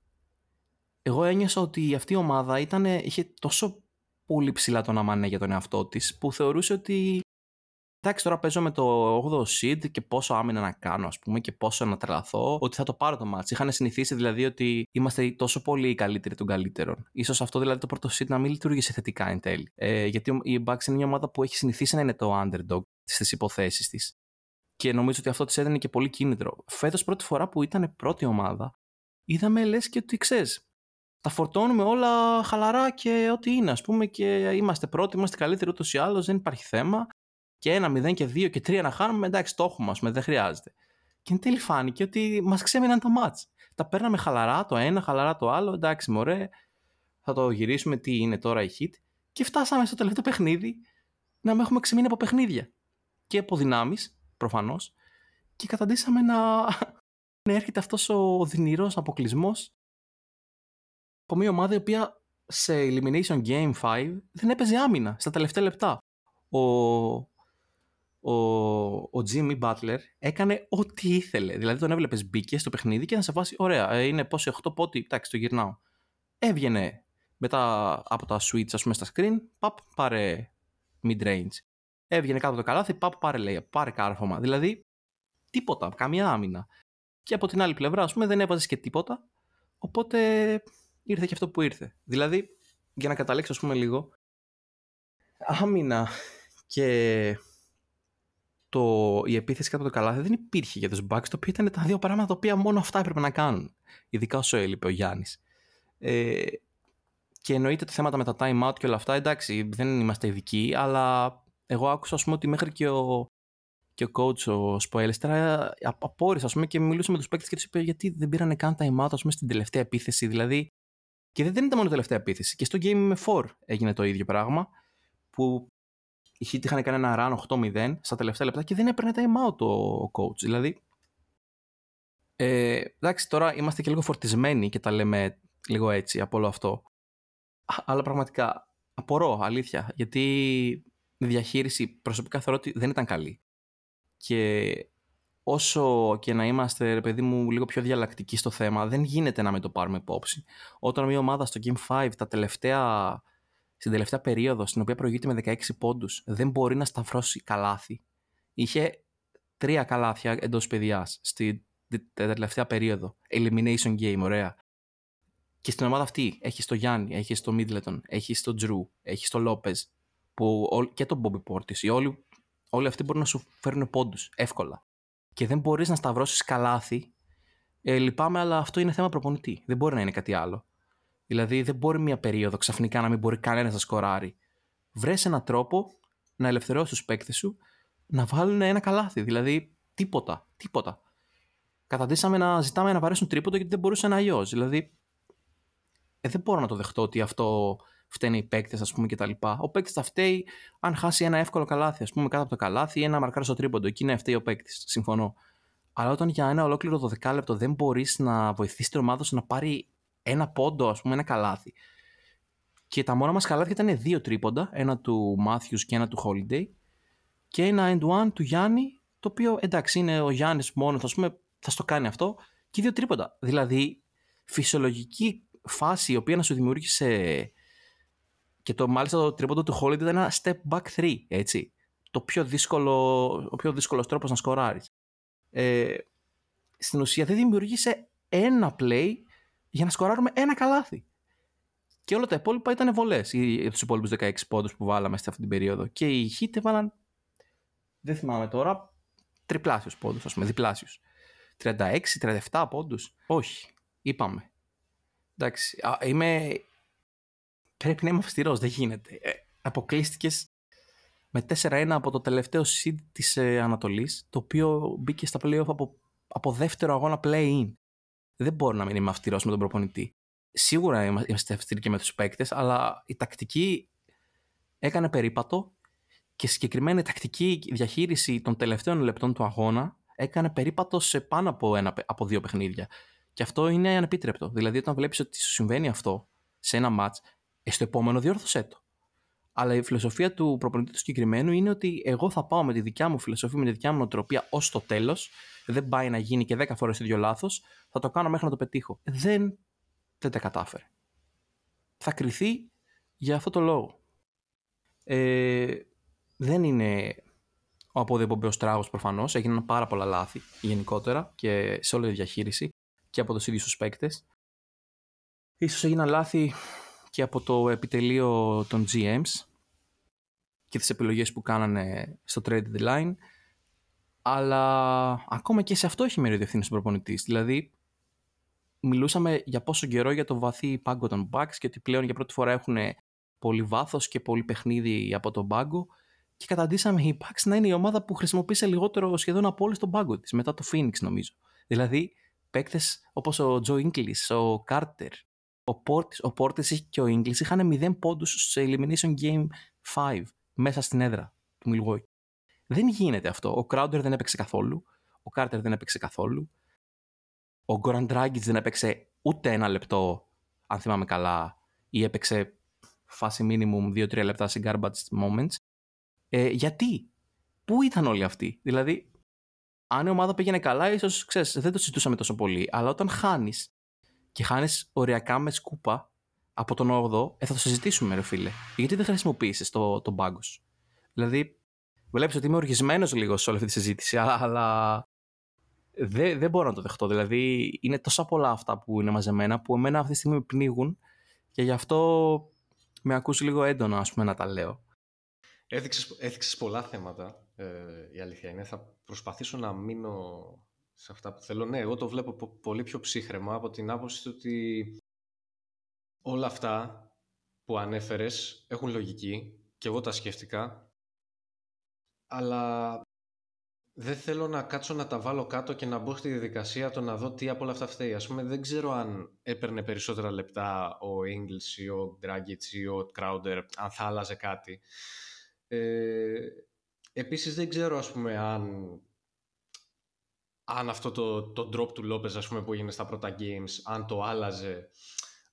εγώ ένιωσα ότι αυτή η ομάδα ήταν, είχε τόσο πολύ ψηλά τον αμανέ για τον εαυτό της, που θεωρούσε ότι εντάξει τώρα παίζω με το 8ο seed και πόσο άμυνα να κάνω ας πούμε και πόσο να τρελαθώ ότι θα το πάρω το match. Είχαν συνηθίσει δηλαδή ότι είμαστε τόσο πολύ οι καλύτεροι των καλύτερων. Ίσως αυτό δηλαδή το πρώτο seed να μην λειτουργήσε θετικά εν τέλει. Ε, γιατί η Bucks είναι μια ομάδα που έχει συνηθίσει να είναι το underdog στις υποθέσεις της. Και νομίζω ότι αυτό της έδινε και πολύ κίνητρο. Φέτος πρώτη φορά που ήταν πρώτη ομάδα, είδαμε λες και ότι ξέρεις, τα φορτώνουμε όλα χαλαρά και ό,τι είναι, ας πούμε, και είμαστε πρώτοι, είμαστε καλύτεροι ούτως ή άλλως, δεν υπάρχει θέμα. Και ένα, μηδέν και δύο και τρία να χάνουμε, εντάξει, το έχουμε, πούμε, δεν χρειάζεται. Και εν τέλει φάνηκε ότι μας ξέμειναν τα μάτς. Τα παίρναμε χαλαρά το ένα, χαλαρά το άλλο, εντάξει, μωρέ, θα το γυρίσουμε, τι είναι τώρα η hit. Και φτάσαμε στο τελευταίο παιχνίδι να με έχουμε ξεμείνει από παιχνίδια. Και από δυνάμεις, προφανώς. Και καταντήσαμε να, να έρχεται αυτός ο οδυνηρό αποκλεισμός από μια ομάδα η οποία σε Elimination Game 5 δεν έπαιζε άμυνα στα τελευταία λεπτά. Ο, ο, ο Jimmy Butler έκανε ό,τι ήθελε. Δηλαδή τον έβλεπες μπήκε στο παιχνίδι και να σε βάσει, ωραία, ε, είναι πόσο 8 πότι, εντάξει, το γυρνάω. Έβγαινε μετά από τα switch, ας πούμε, στα screen, παπ, πάρε mid-range. Έβγαινε κάτω από το καλάθι, παπ, πάρε λέει, πάρε κάρφωμα. Δηλαδή, τίποτα, καμία άμυνα. Και από την άλλη πλευρά, ας πούμε, δεν έβαζες και τίποτα. Οπότε ήρθε και αυτό που ήρθε. Δηλαδή, για να καταλήξω, ας πούμε, λίγο, άμυνα και το, η επίθεση κάτω από το καλάθι δεν υπήρχε για τους Bucks, το οποίο ήταν τα δύο πράγματα τα οποία μόνο αυτά έπρεπε να κάνουν. Ειδικά όσο έλειπε ο Γιάννης. Ε, και εννοείται τα θέματα με τα time out και όλα αυτά, εντάξει, δεν είμαστε ειδικοί, αλλά εγώ άκουσα, ας πούμε, ότι μέχρι και ο, και ο coach, ο Σποέλστρα, απόρρισε, ας πούμε, και μιλούσε με τους παίκτες και τους είπε γιατί δεν πήρανε καν time out, ας πούμε, στην τελευταία επίθεση. Δηλαδή, και δεν ήταν μόνο η τελευταία επίθεση. Και στο Game με 4 έγινε το ίδιο πράγμα. Που οι Heat είχαν κάνει ένα run 8-0 στα τελευταία λεπτά και δεν έπαιρνε time out ο coach. Δηλαδή. Ε, εντάξει, τώρα είμαστε και λίγο φορτισμένοι και τα λέμε λίγο έτσι από όλο αυτό. Αλλά πραγματικά απορώ, αλήθεια. Γιατί η διαχείριση προσωπικά θεωρώ ότι δεν ήταν καλή. Και όσο και να είμαστε, ρε παιδί μου, λίγο πιο διαλλακτικοί στο θέμα, δεν γίνεται να με το πάρουμε υπόψη. Όταν μια ομάδα στο Game 5 τα τελευταία, στην τελευταία περίοδο, στην οποία προηγείται με 16 πόντους, δεν μπορεί να σταυρώσει καλάθι. Είχε τρία καλάθια εντός παιδιάς στην τελευταία περίοδο. Elimination game, ωραία. Και στην ομάδα αυτή έχεις το Γιάννη, έχεις το Μίτλετον, έχεις το Τζρου, έχεις το Λόπε και τον Bobby Portis. Όλοι, όλοι αυτοί μπορούν να σου φέρουν πόντους εύκολα και δεν μπορείς να σταυρώσεις καλάθι Ε, λυπάμαι, αλλά αυτό είναι θέμα προπονητή. Δεν μπορεί να είναι κάτι άλλο. Δηλαδή, δεν μπορεί μια περίοδο ξαφνικά να μην μπορεί κανένας να σκοράρει. Βρες έναν τρόπο να ελευθερώσεις τους παίκτες σου να βάλουν ένα καλάθι. Δηλαδή, τίποτα. Τίποτα. Καταντήσαμε να ζητάμε να βαρέσουν τρίποντο γιατί δεν μπορούσε να αλλιώς. Δηλαδή, ε, δεν μπορώ να το δεχτώ ότι αυτό φταίνει οι παίκτες, ας πούμε, κτλ. Ο παίκτης θα φταίει αν χάσει ένα εύκολο καλάθι, ας πούμε, κάτω από το καλάθι ή ένα μαρκάρι στο τρίποντο. Εκεί είναι φταίει ο παίκτης. Συμφωνώ. Αλλά όταν για ένα ολόκληρο 12 λεπτό δεν μπορείς να βοηθήσεις την ομάδα σου να πάρει ένα πόντο, ας πούμε, ένα καλάθι. Και τα μόνα μας καλάθια ήταν δύο τρίποντα, ένα του Μάθιους και ένα του Holiday. Και ένα end one του Γιάννη, το οποίο εντάξει είναι ο Γιάννης μόνος, ας πούμε, θα στο κάνει αυτό. Και δύο τρίποντα. Δηλαδή, φυσιολογική φάση η οποία να σου δημιούργησε. Και το μάλιστα το τρίποντο του Holiday ήταν ένα step back 3, έτσι. Το πιο δύσκολο, ο πιο δύσκολος τρόπος να σκοράρεις. Ε, στην ουσία δεν δημιούργησε ένα play για να σκοράρουμε ένα καλάθι. Και όλα τα υπόλοιπα ήταν βολές για τους υπόλοιπους 16 πόντους που βάλαμε σε αυτή την περίοδο. Και οι Heat έβαλαν, δεν θυμάμαι τώρα, τριπλάσιου πόντους, ας πούμε, διπλάσιου. 36-37 πόντους. Όχι, είπαμε. Εντάξει, είμαι. Πρέπει να είμαι αυστηρός, δεν γίνεται. Ε, Αποκλείστηκες με 4-1 από το τελευταίο seed της ε, Ανατολής, το οποίο μπήκε στα playoff από, από δεύτερο αγώνα play-in. Δεν μπορώ να μην είμαι αυστηρός με τον προπονητή. Σίγουρα είμαστε αυστηροί και με τους παίκτες, αλλά η τακτική έκανε περίπατο και συγκεκριμένα η τακτική διαχείριση των τελευταίων λεπτών του αγώνα έκανε περίπατο σε πάνω από, ένα, από δύο παιχνίδια. Και αυτό είναι ανεπίτρεπτο. Δηλαδή, όταν βλέπεις ότι σου συμβαίνει αυτό σε ένα ματ, ε, στο επόμενο διόρθωσέ το. Αλλά η φιλοσοφία του προπονητή του συγκεκριμένου είναι ότι εγώ θα πάω με τη δικιά μου φιλοσοφία, με τη δικιά μου νοοτροπία ως το τέλος. Δεν πάει να γίνει και 10 φορές το ίδιο λάθος. Θα το κάνω μέχρι να το πετύχω. Δεν, δεν τα κατάφερε. Θα κρυθεί για αυτό το λόγο. Ε, δεν είναι ο αποδιοπομπέο τράγος προφανώς. Έγιναν πάρα πολλά λάθη γενικότερα και σε όλη τη διαχείριση και από τους ίδιους τους παίκτες. Ίσως έγιναν λάθη και από το επιτελείο των GMs και τις επιλογές που κάνανε στο trade line αλλά ακόμα και σε αυτό έχει μέρη ευθύνη ο προπονητή. Δηλαδή, μιλούσαμε για πόσο καιρό για το βαθύ πάγκο των Bucks και ότι πλέον για πρώτη φορά έχουν πολύ βάθος και πολύ παιχνίδι από τον πάγκο. Και καταντήσαμε οι Bucks να είναι η ομάδα που χρησιμοποίησε λιγότερο σχεδόν από όλες τον πάγκο της, μετά το Phoenix νομίζω. Δηλαδή, παίκτες όπως ο Joe Inglis, ο Carter, ο Portis, ο Portis και ο Inglis είχαν 0 πόντους σε Elimination Game 5 μέσα στην έδρα του Milwaukee. Δεν γίνεται αυτό. Ο Crowder δεν έπαιξε καθόλου. Ο Carter δεν έπαιξε καθόλου. Ο Goran Dragic δεν έπαιξε ούτε ένα λεπτό, αν θυμάμαι καλά, ή έπαιξε φάση minimum 2-3 λεπτά σε garbage moments. Ε, γιατί, πού ήταν όλοι αυτοί, δηλαδή, αν η ομάδα πήγαινε καλά, ίσως δεν το συζητούσαμε τόσο πολύ. Αλλά όταν χάνεις και χάνεις οριακά με σκούπα από τον 8ο, ε, θα το συζητήσουμε, ρε φίλε. Γιατί δεν χρησιμοποίησε το, τον πάγκο σου; Δηλαδή, βλέπεις ότι είμαι οργισμένος λίγο σε όλη αυτή τη συζήτηση, αλλά δεν, δεν μπορώ να το δεχτώ. Δηλαδή, είναι τόσα πολλά αυτά που είναι μαζεμένα που εμένα αυτή τη στιγμή με πνίγουν και γι' αυτό με ακούς λίγο έντονα, ας πούμε, να τα λέω. Έδειξες, έδειξες πολλά θέματα, ε, η αλήθεια είναι. Θα προσπαθήσω να μείνω σε αυτά που θέλω. Ναι, εγώ το βλέπω πολύ πιο ψύχρεμα από την άποψη ότι όλα αυτά που ανέφερες έχουν λογική και εγώ τα σκέφτηκα αλλά δεν θέλω να κάτσω να τα βάλω κάτω και να μπω στη διαδικασία το να δω τι από όλα αυτά φταίει. Ας πούμε δεν ξέρω αν έπαιρνε περισσότερα λεπτά ο Ingles ή ο Dragic ή ο Crowder αν θα άλλαζε κάτι. Ε, επίσης δεν ξέρω ας πούμε αν αν αυτό το, το drop του Lopez ας πούμε που έγινε στα πρώτα games αν το άλλαζε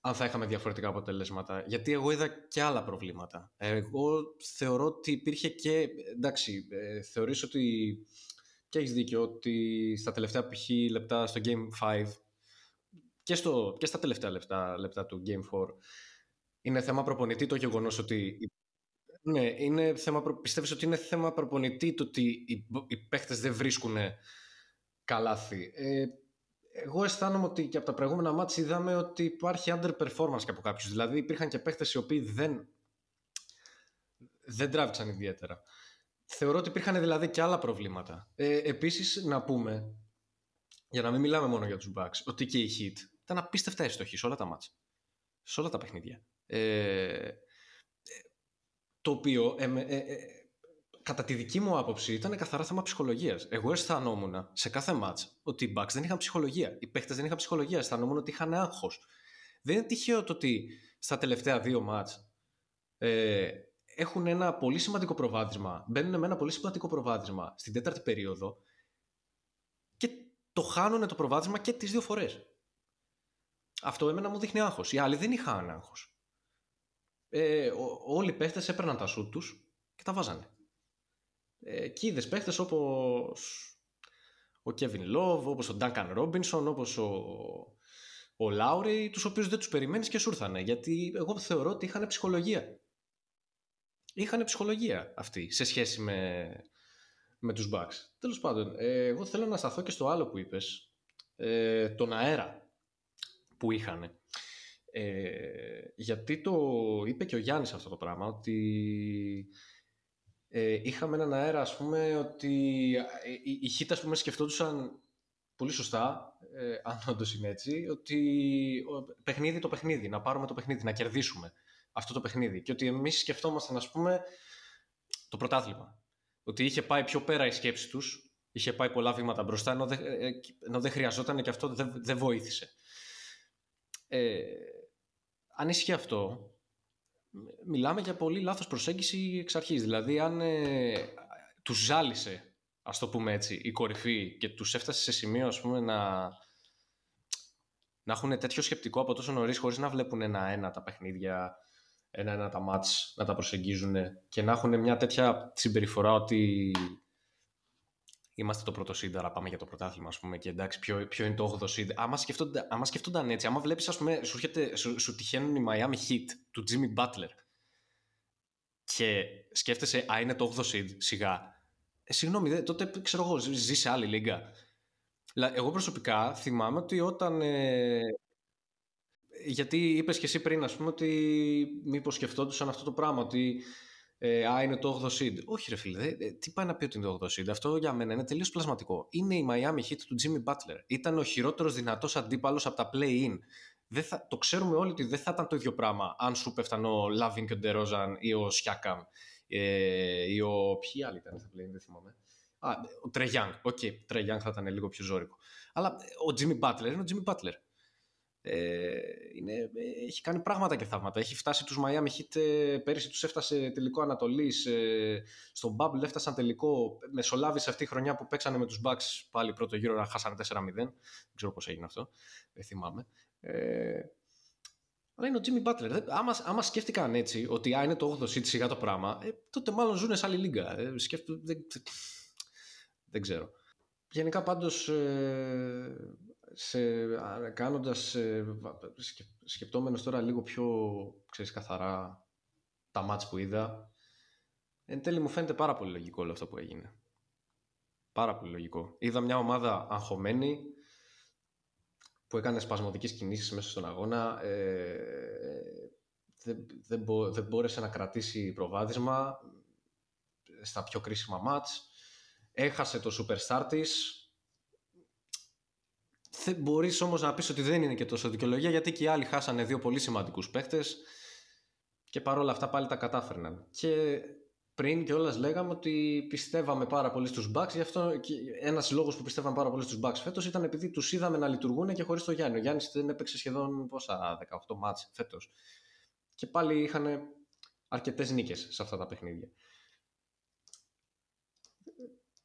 αν θα είχαμε διαφορετικά αποτελέσματα. Γιατί εγώ είδα και άλλα προβλήματα. Εγώ θεωρώ ότι υπήρχε και. Εντάξει, ε, θεωρείς ότι. Και έχεις δίκιο ότι στα τελευταία π.χ. λεπτά στο Game 5 και, στο, και στα τελευταία λεπτά, λεπτά του Game 4 είναι θέμα προπονητή το γεγονός ότι. Ναι, είναι θέμα, πιστεύεις ότι είναι θέμα προπονητή το ότι οι, οι παίχτες δεν βρίσκουν καλάθι. Ε, εγώ αισθάνομαι ότι και από τα προηγούμενα μάτια είδαμε ότι υπάρχει underperformance και από κάποιους. Δηλαδή υπήρχαν και παίχτες οι οποίοι δεν, δεν τράβηξαν ιδιαίτερα. Θεωρώ ότι υπήρχαν δηλαδή και άλλα προβλήματα. Ε, επίσης να πούμε για να μην μιλάμε μόνο για τους Bucks, ότι και η Heat ήταν απίστευτα έστοχη σε όλα τα μάτς. Σε όλα τα παιχνίδια. Ε, το οποίο ε, ε, ε, κατά τη δική μου άποψη ήταν καθαρά θέμα ψυχολογίας. Εγώ αισθανόμουν σε κάθε μάτς ότι οι Bucks δεν είχαν ψυχολογία. Οι παίχτες δεν είχαν ψυχολογία. Αισθανόμουν ότι είχαν άγχος. Δεν είναι τυχαίο το ότι στα τελευταία δύο μάτς ε, έχουν ένα πολύ σημαντικό προβάδισμα, μπαίνουν με ένα πολύ σημαντικό προβάδισμα στην τέταρτη περίοδο και το χάνουν το προβάδισμα και τις δύο φορές. Αυτό εμένα μου δείχνει άγχος. Οι άλλοι δεν είχαν άγχος. Ε, όλοι οι παίχτες έπαιρναν τα σούτ τους και τα βάζανε. Ε, και είδες παίχτες όπως ο Kevin Love, όπως ο Duncan Robinson, όπως ο, ο Lowry, τους οποίους δεν τους περιμένεις και σου ήρθανε. Γιατί εγώ θεωρώ ότι είχαν ψυχολογία είχαν ψυχολογία αυτοί σε σχέση με, με τους Bucks. Τέλος πάντων, ε, εγώ θέλω να σταθώ και στο άλλο που είπες, ε, τον αέρα που είχαν. Ε, γιατί το είπε και ο Γιάννης αυτό το πράγμα, ότι ε, είχαμε έναν αέρα, ας πούμε, ότι οι, οι Χίτ, ας πούμε, σκεφτόντουσαν πολύ σωστά, ε, αν όντως είναι έτσι, ότι παιχνίδι το παιχνίδι, να πάρουμε το παιχνίδι, να κερδίσουμε αυτό το παιχνίδι. Και ότι εμείς σκεφτόμασταν, ας πούμε, το πρωτάθλημα. Ότι είχε πάει πιο πέρα η σκέψη τους, είχε πάει πολλά βήματα μπροστά, ενώ δεν, ε, ενώ δεν χρειαζόταν και αυτό δεν, δεν βοήθησε. Ε, αν ισχύει αυτό, μιλάμε για πολύ λάθος προσέγγιση εξ αρχής. Δηλαδή, αν ε, τους ζάλισε, ας το πούμε έτσι, η κορυφή και τους έφτασε σε σημείο, ας πούμε, να, να έχουν τέτοιο σκεπτικό από τόσο νωρίς χωρίς να βλέπουν ένα-ένα τα παιχνίδια ένα-ένα τα μάτς να τα προσεγγίζουν και να έχουν μια τέτοια συμπεριφορά ότι είμαστε το πρώτο seed, αλλά πάμε για το πρωτάθλημα, ας πούμε, και εντάξει, ποιο, ποιο είναι το 8ο seed. Άμα σκεφτόνταν, άμα σκεφτόνταν έτσι, άμα βλέπεις, ας πούμε, σου, έρχεται, σου, σου τυχαίνουν οι Miami Heat του Jimmy Butler και σκέφτεσαι, α, είναι το 8ο seed, σιγά. Ε, συγγνώμη, τότε, ξέρω εγώ, ζεις σε άλλη λίγα. Εγώ προσωπικά θυμάμαι ότι όταν ε, γιατί είπες και εσύ πριν, ας πούμε, ότι μήπως σκεφτόντουσαν αυτό το πράγμα, ότι ε, α, είναι το 8ο seed. Όχι, ρε φίλε, ε, τι πάει να πει ότι είναι το 8ο seed; Αυτό για μένα είναι τελείως πλασματικό. Είναι η Miami Heat του Jimmy Butler. Ήταν ο χειρότερος δυνατός αντίπαλος από τα play-in. Δεν θα, το ξέρουμε όλοι ότι δεν θα ήταν το ίδιο πράγμα αν σου πέφταν ο LaVine και ο Ντερόζαν ή ο Siakam ε, ή ο. Ποιοι άλλοι ήταν στα play-in, δεν θυμάμαι. Α, ο Trae. Ok, okay, Trae θα ήταν λίγο πιο ζώρικο. Αλλά ο Jimmy Butler είναι ο Jimmy Butler. Ε, είναι, έχει κάνει πράγματα και θαύματα. Έχει φτάσει τους Miami Heat, ε, πέρυσι τους έφτασε τελικό Ανατολής, ε, στον Bubble έφτασαν τελικό, μεσολάβησε αυτή η χρονιά που παίξανε με τους Bucks πάλι πρώτο γύρο να χάσανε 4-0. Δεν ξέρω πώς έγινε αυτό, δεν θυμάμαι. Ε, αλλά είναι ο Jimmy Butler. Άμα, άμα σκέφτηκαν έτσι, ότι α, είναι το 8ο seed σιγά το πράγμα, ε, τότε μάλλον ζουν σε άλλη λίγα. Ε, δεν, δεν ξέρω. Γενικά πάντως ε, σε, κάνοντας, ε, σκεπτόμενος τώρα λίγο πιο, ξέρεις, καθαρά τα μάτς που είδα, εν τέλει μου φαίνεται πάρα πολύ λογικό όλο αυτό που έγινε. Πάρα πολύ λογικό. Είδα μια ομάδα αγχωμένη, που έκανε σπασμωδικές κινήσεις μέσα στον αγώνα, ε, δεν, δεν, δεν μπόρεσε να κρατήσει προβάδισμα στα πιο κρίσιμα μάτς, έχασε το superstar της, Μπορείς όμως να πεις ότι δεν είναι και τόσο δικαιολογία γιατί και οι άλλοι χάσανε δύο πολύ σημαντικούς παίκτες και παρόλα αυτά πάλι τα κατάφερναν. Και πριν και όλα λέγαμε ότι πιστεύαμε πάρα πολύ στους Bucks. Γι' αυτό ένας λόγος που πιστεύαμε πάρα πολύ στους Bucks φέτος ήταν επειδή τους είδαμε να λειτουργούν και χωρίς το Γιάννη. Ο Γιάννης δεν έπαιξε σχεδόν πόσα, 18 μάτς φέτος. Και πάλι είχαν αρκετές νίκες σε αυτά τα παιχνίδια.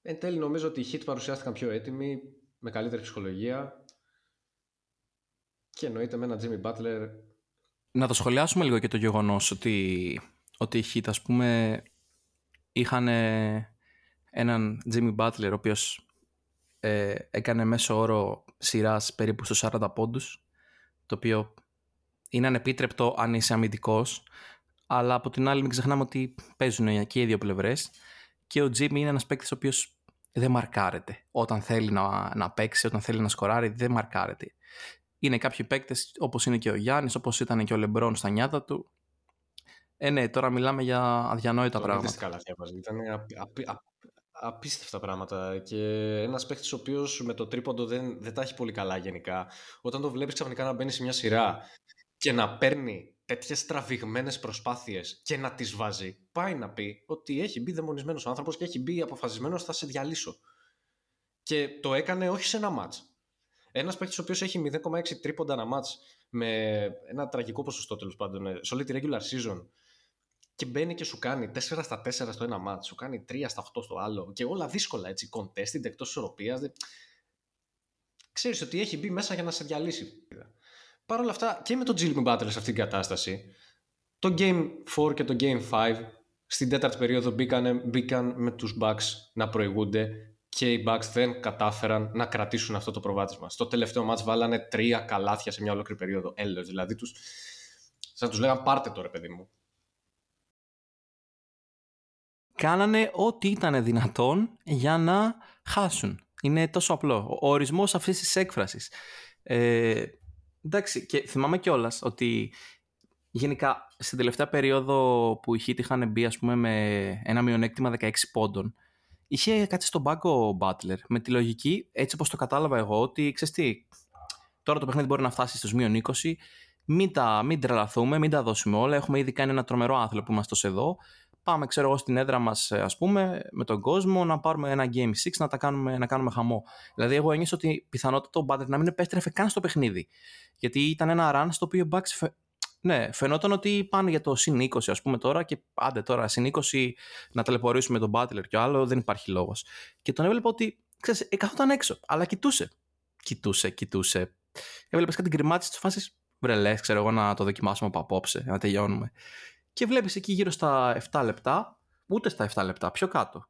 Εν τέλει νομίζω ότι οι Hit παρουσιάστηκαν πιο έτοιμοι, με καλύτερη ψυχολογία και εννοείται με ένα Jimmy Butler. Να το σχολιάσουμε λίγο και το γεγονός ότι, ότι οι Heat, ας πούμε, είχαν έναν Jimmy Butler, ο οποίος ε, έκανε μέσο όρο σειράς περίπου στους 40 πόντους, το οποίο είναι ανεπίτρεπτο αν είσαι αμυντικός, αλλά από την άλλη μην ξεχνάμε ότι παίζουν και οι δύο πλευρές και ο Jimmy είναι ένας παίκτης ο οποίος δεν μαρκάρεται. Όταν θέλει να, να παίξει, όταν θέλει να σκοράρει, δεν μαρκάρεται είναι κάποιοι παίκτες όπως είναι και ο Γιάννης, όπως ήταν και ο Λεμπρόν στα νιάτα του. Ε, ναι, τώρα μιλάμε για αδιανόητα πράγματα. Δεν καλά, Ήταν απίστευτα πράγματα και ένας παίχτη ο οποίος με το τρίποντο δεν, δεν τα έχει πολύ καλά γενικά. Όταν το βλέπεις ξαφνικά να μπαίνει σε μια σειρά και να παίρνει τέτοιες τραβηγμένες προσπάθειες και να τις βάζει, πάει να πει ότι έχει μπει δαιμονισμένος άνθρωπος και έχει μπει αποφασισμένος θα σε διαλύσω. Και το έκανε όχι σε ένα μάτς. Ένας παίκτη ο οποίος έχει 0,6 τρίποντα ένα μάτς με ένα τραγικό ποσοστό τέλος πάντων ε, σε όλη τη regular season και μπαίνει και σου κάνει 4 στα 4 στο ένα μάτς, σου κάνει 3 στα 8 στο άλλο και όλα δύσκολα έτσι, contested εκτός ισορροπία. Ξέρεις ότι έχει μπει μέσα για να σε διαλύσει. Παρ' όλα αυτά και με τον Jimmy Butler σε αυτήν την κατάσταση, το Game 4 και το Game 5 στην τέταρτη περίοδο μπήκαν, μπήκαν με τους Bucks να προηγούνται και οι Bucks δεν κατάφεραν να κρατήσουν αυτό το προβάδισμα. Στο τελευταίο μάτς βάλανε τρία καλάθια σε μια ολόκληρη περίοδο. Έλεος, δηλαδή τους, σαν τους λέγαν πάρτε το ρε παιδί μου. Κάνανε ό,τι ήταν δυνατόν για να χάσουν. Είναι τόσο απλό. Ο ορισμός αυτής της έκφρασης. Ε, Εντάξει, και θυμάμαι κιόλας ότι γενικά στην τελευταία περίοδο που οι Heat είχαν μπει ας πούμε, με ένα μειονέκτημα 16 πόντων, είχε κάτι στον πάγκο ο Butler με τη λογική, έτσι όπως το κατάλαβα εγώ, ότι ξέρεις τι, τώρα το παιχνίδι μπορεί να φτάσει στους μείον 20, μην, τα, μην τρελαθούμε, μην τα δώσουμε όλα. Έχουμε ήδη κάνει ένα τρομερό άθλο που είμαστε εδώ πάμε ξέρω εγώ στην έδρα μας ε, ας πούμε με τον κόσμο να πάρουμε ένα Game 6 να, τα κάνουμε, να κάνουμε χαμό. Δηλαδή εγώ ένιωσα ότι πιθανότητα το Butter να μην επέστρεφε καν στο παιχνίδι. Γιατί ήταν ένα run στο οποίο Bucks ναι, φαινόταν ότι πάνε για το συν 20 ας πούμε τώρα και άντε τώρα συν 20 να ταλαιπωρήσουμε τον Butler και άλλο δεν υπάρχει λόγος. Και τον έβλεπα ότι ξέρεις, ε, καθόταν έξω αλλά κοιτούσε. Κοιτούσε, κοιτούσε. Έβλεπες κάτι γκριμάτι τη φάση. Βρε ξέρω εγώ να το δοκιμάσουμε από απόψε, να τελειώνουμε και βλέπεις εκεί γύρω στα 7 λεπτά, ούτε στα 7 λεπτά, πιο κάτω.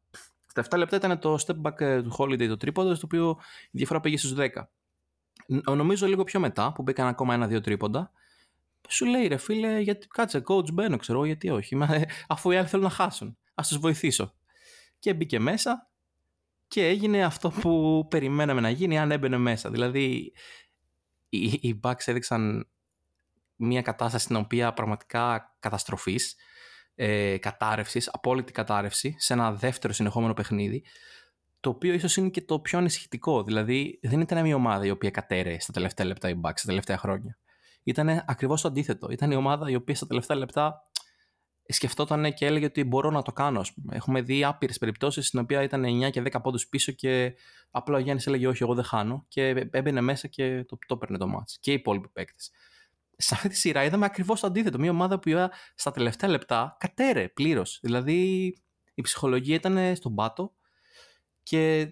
Στα 7 λεπτά ήταν το step back ε, του Holiday το τρίποντος, στο οποίο η διαφορά πήγε στους 10. Νομίζω λίγο πιο μετά, που μπήκαν ακόμα ένα-δύο τρίποντα, σου λέει ρε φίλε, γιατί κάτσε, coach μπαίνω, ξέρω γιατί όχι, αφού οι άλλοι θέλουν να χάσουν. Ας τους βοηθήσω. Και μπήκε μέσα και έγινε αυτό που περιμέναμε να γίνει αν έμπαινε μέσα. Δηλαδή, οι, οι Bucks έδειξαν μια κατάσταση στην οποία πραγματικά καταστροφής, ε, κατάρρευσης, απόλυτη κατάρρευση σε ένα δεύτερο συνεχόμενο παιχνίδι το οποίο ίσως είναι και το πιο ανησυχητικό. Δηλαδή δεν ήταν μια ομάδα η οποία κατέρεε στα τελευταία λεπτά η Bucks, στα τελευταία χρόνια. Ήταν ακριβώς το αντίθετο. Ήταν η ομάδα η οποία στα τελευταία λεπτά σκεφτόταν και έλεγε ότι μπορώ να το κάνω. Ας πούμε. Έχουμε δει άπειρες περιπτώσεις στην οποία ήταν 9 και 10 πόντους πίσω και απλά ο Γιάννης έλεγε Όχι, εγώ δεν χάνω. Και έμπαινε μέσα και το, το έπαιρνε το μάτς. Και οι υπόλοιποι παίκτες σε αυτή τη σειρά είδαμε ακριβώς το αντίθετο. Μια ομάδα που στα τελευταία λεπτά κατέρε πλήρως. Δηλαδή η ψυχολογία ήταν στον πάτο και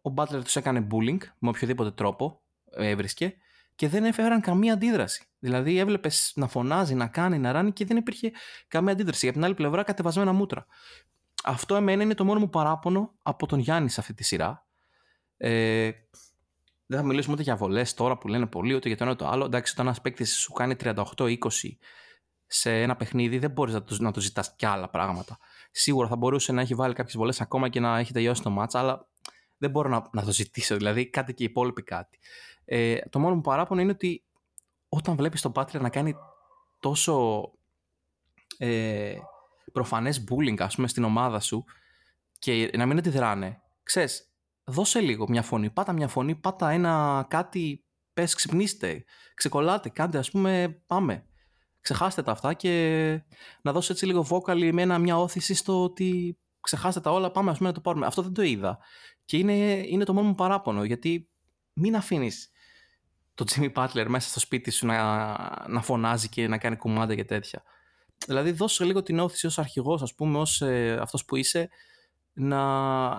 ο Μπάτλερ τους έκανε bullying με οποιοδήποτε τρόπο έβρισκε και δεν έφεραν καμία αντίδραση. Δηλαδή έβλεπες να φωνάζει, να κάνει, να ράνει και δεν υπήρχε καμία αντίδραση. Για την άλλη πλευρά κατεβασμένα μούτρα. Αυτό εμένα είναι το μόνο μου παράπονο από τον Γιάννη σε αυτή τη σειρά. Ε, δεν θα μιλήσουμε ούτε για βολές τώρα που λένε πολύ, ούτε για το ένα το άλλο. Εντάξει, όταν ένας παίκτης σου κάνει 38-20 σε ένα παιχνίδι, δεν μπορείς να το, να το ζητάς κι άλλα πράγματα. Σίγουρα θα μπορούσε να έχει βάλει κάποιες βολές ακόμα και να έχει τελειώσει το μάτσα, αλλά δεν μπορώ να, να το ζητήσω. Δηλαδή, κάτι και οι υπόλοιποι κάτι. Ε, το μόνο μου παράπονο είναι ότι όταν βλέπεις τον Πάτρια να κάνει τόσο ε, προφανές bullying, ας πούμε, στην ομάδα σου και να μην αντιδράνε, ξέρεις, δώσε λίγο μια φωνή, πάτα μια φωνή, πάτα ένα κάτι, πες ξυπνήστε, ξεκολλάτε, κάντε ας πούμε πάμε. Ξεχάστε τα αυτά και να δώσει έτσι λίγο vocal με ένα, μια όθηση στο ότι ξεχάστε τα όλα, πάμε ας πούμε να το πάρουμε. Αυτό δεν το είδα. Και είναι, είναι το μόνο μου παράπονο, γιατί μην αφήνεις το Jimmy Butler μέσα στο σπίτι σου να, να φωνάζει και να κάνει κουμάντα και τέτοια. Δηλαδή δώσε λίγο την όθηση ως αρχηγός, ας πούμε, ως ε, αυτός που είσαι, να,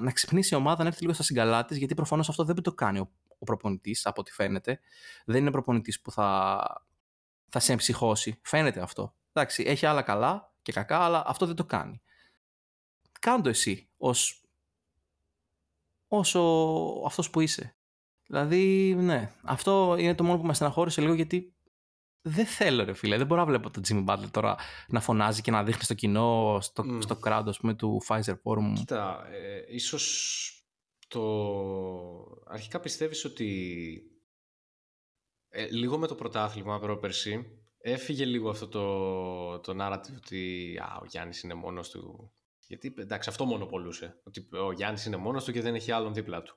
να ξυπνήσει η ομάδα, να έρθει λίγο στα συγκαλά τη, γιατί προφανώς αυτό δεν το κάνει ο, ο προπονητής, από ό,τι φαίνεται. Δεν είναι προπονητής που θα, θα σε εμψυχώσει. Φαίνεται αυτό. Εντάξει, έχει άλλα καλά και κακά, αλλά αυτό δεν το κάνει. Κάντο εσύ ως, όσο αυτός που είσαι. Δηλαδή, ναι, αυτό είναι το μόνο που με στεναχώρησε λίγο γιατί δεν θέλω ρε φίλε, δεν μπορώ να βλέπω τον Jimmy Butler τώρα να φωνάζει και να δείχνει στο κοινό, στο, mm. στο crowd ας πούμε του Pfizer Forum. Κοίτα, ε, ίσως το... Αρχικά πιστεύεις ότι ε, λίγο με το πρωτάθλημα πρόπερση έφυγε λίγο αυτό το, το narrative ότι α, ο Γιάννης είναι μόνος του Γιατί εντάξει, αυτό μόνο πολλούσε. Ότι ο Γιάννης είναι μόνος του και δεν έχει άλλον δίπλα του.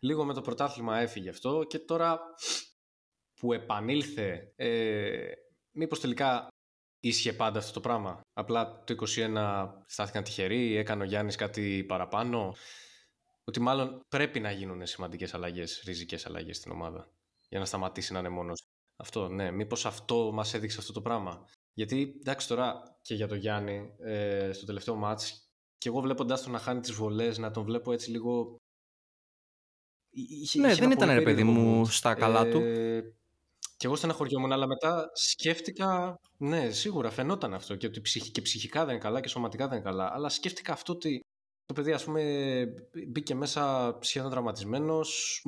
Λίγο με το πρωτάθλημα έφυγε αυτό και τώρα που επανήλθε, ε, μήπως τελικά ίσχυε πάντα αυτό το πράγμα. Απλά το 21 στάθηκαν τυχεροί, έκανε ο Γιάννης κάτι παραπάνω. Ότι μάλλον πρέπει να γίνουν σημαντικές αλλαγές, ριζικές αλλαγές στην ομάδα για να σταματήσει να είναι μόνος. Αυτό, ναι. Μήπως αυτό μας έδειξε αυτό το πράγμα. Γιατί, εντάξει τώρα και για τον Γιάννη, ε, στο τελευταίο μάτς, και εγώ βλέποντάς τον να χάνει τις βολές, να τον βλέπω έτσι λίγο... Είχε, ναι, δεν ήταν ρε παιδί μου στα καλά του. Ε, και εγώ στεναχωριόμουν, αλλά μετά σκέφτηκα. Ναι, σίγουρα φαινόταν αυτό και ότι και ψυχικά δεν είναι καλά και σωματικά δεν είναι καλά. Αλλά σκέφτηκα αυτό ότι το παιδί, ας πούμε, μπήκε μέσα σχεδόν τραυματισμένος,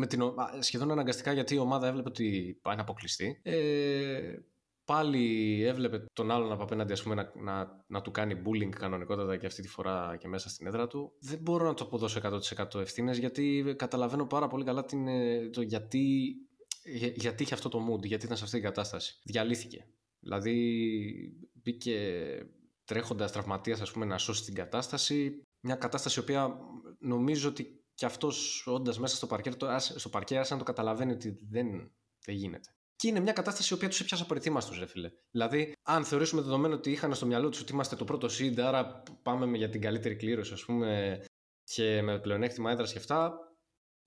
σχεδόν αναγκαστικά γιατί η ομάδα έβλεπε ότι πάει να αποκλειστεί. Ε, πάλι έβλεπε τον άλλον από απέναντι ας πούμε, να, να, να του κάνει bullying κανονικότατα και αυτή τη φορά και μέσα στην έδρα του. Δεν μπορώ να το αποδώσω 100% ευθύνες γιατί καταλαβαίνω πάρα πολύ καλά την, ε, το γιατί για, γιατί είχε αυτό το mood, γιατί ήταν σε αυτή την κατάσταση. Διαλύθηκε. Δηλαδή μπήκε τρέχοντας τραυματίας ας πούμε να σώσει την κατάσταση. Μια κατάσταση η οποία νομίζω ότι και αυτός όντας μέσα στο παρκέ, στο παρκέ άρχισε να το καταλαβαίνει ότι δεν, δεν γίνεται. Και είναι μια κατάσταση η οποία τους έπιασε απροετοίμαστου, ρε φίλε. Δηλαδή, αν θεωρήσουμε δεδομένο ότι είχαν στο μυαλό τους ότι είμαστε το πρώτο seed, άρα πάμε για την καλύτερη κλήρωση, ας πούμε, και με πλεονέκτημα έδρας και αυτά,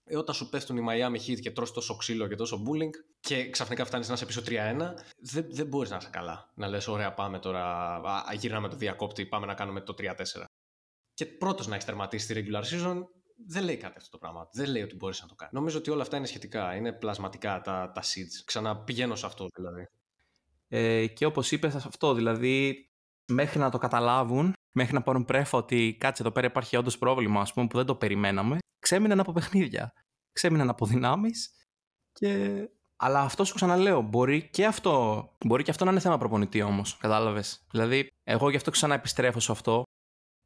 ε, όταν σου πέφτουν οι Miami Heat και τρως τόσο ξύλο και τόσο bullying και ξαφνικά φτάνεις να είσαι πίσω 3-1, δεν, δεν μπορείς να είσαι καλά. Να λες, ωραία, πάμε τώρα, α, γυρνάμε το διακόπτη, πάμε να κάνουμε το 3-4. Και πρώτος να έχεις τερματίσει τη regular season, δεν λέει κάτι αυτό το πράγμα. Δεν λέει ότι μπορείς να το κάνεις. Νομίζω ότι όλα αυτά είναι σχετικά. Είναι πλασματικά τα, τα seeds. Ξαναπηγαίνω σε αυτό δηλαδή. Ε, και όπως είπες, αυτό δηλαδή, μέχρι να το καταλάβουν, μέχρι να πάρουν πρέφα ότι κάτσε εδώ πέρα υπάρχει όντως πρόβλημα, ας πούμε, που δεν το περιμέναμε, ξέμειναν από παιχνίδια. Ξέμειναν από δυνάμεις. Και... Αλλά αυτό σου ξαναλέω, μπορεί και αυτό, μπορεί και αυτό να είναι θέμα προπονητή όμως. Κατάλαβες. Δηλαδή, εγώ γι' αυτό ξαναεπιστρέφω σε αυτό.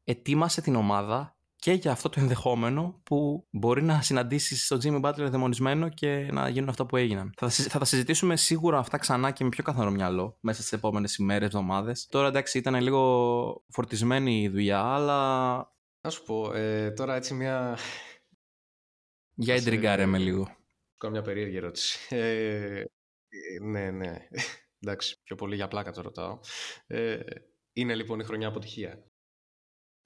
Ετοίμασε την ομάδα και για αυτό το ενδεχόμενο που μπορεί να συναντήσεις στο Jimmy Butler δαιμονισμένο και να γίνουν αυτά που έγιναν. Θα, θα τα συζητήσουμε σίγουρα αυτά ξανά και με πιο καθαρό μυαλό μέσα στις επόμενες ημέρες, εβδομάδες. Τώρα εντάξει, ήταν λίγο φορτισμένη η δουλειά, αλλά. Να σου πω, ε, τώρα έτσι μια για εντριγκάρε με λίγο. Κάνω μια περίεργη ερώτηση. Ε, ναι, ναι. Εντάξει, πιο πολύ για πλάκα το ρωτάω. Ε, είναι λοιπόν η χρονιά αποτυχία.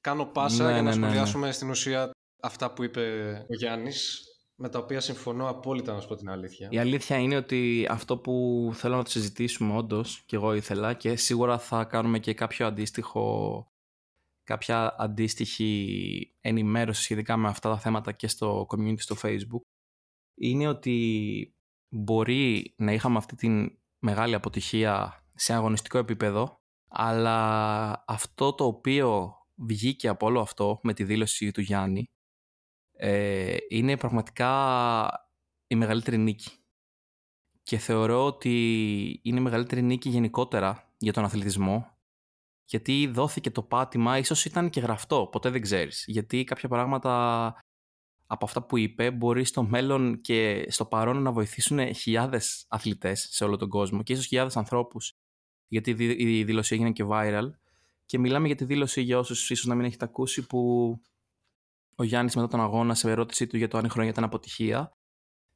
Κάνω πάσα ναι, για να ναι, ναι, ναι. σχολιάσουμε στην ουσία αυτά που είπε ο Γιάννης με τα οποία συμφωνώ απόλυτα να σου πω την αλήθεια. Η αλήθεια είναι ότι αυτό που θέλω να το συζητήσουμε όντως και εγώ ήθελα και σίγουρα θα κάνουμε και κάποιο αντίστοιχο κάποια αντίστοιχη ενημέρωση σχετικά με αυτά τα θέματα και στο community στο facebook είναι ότι μπορεί να είχαμε αυτή την μεγάλη αποτυχία σε αγωνιστικό επίπεδο αλλά αυτό το οποίο βγήκε από όλο αυτό με τη δήλωση του Γιάννη ε, είναι πραγματικά η μεγαλύτερη νίκη. Και θεωρώ ότι είναι η μεγαλύτερη νίκη γενικότερα για τον αθλητισμό γιατί δόθηκε το πάτημα, ίσως ήταν και γραφτό, ποτέ δεν ξέρεις. Γιατί κάποια πράγματα από αυτά που είπε μπορεί στο μέλλον και στο παρόν να βοηθήσουν χιλιάδες αθλητές σε όλο τον κόσμο και ίσως χιλιάδες ανθρώπους. Γιατί η δήλωση έγινε και viral. Και μιλάμε για τη δήλωση για όσους ίσως να μην έχετε ακούσει που ο Γιάννης μετά τον αγώνα σε ερώτησή του για το αν η χρονιά ήταν αποτυχία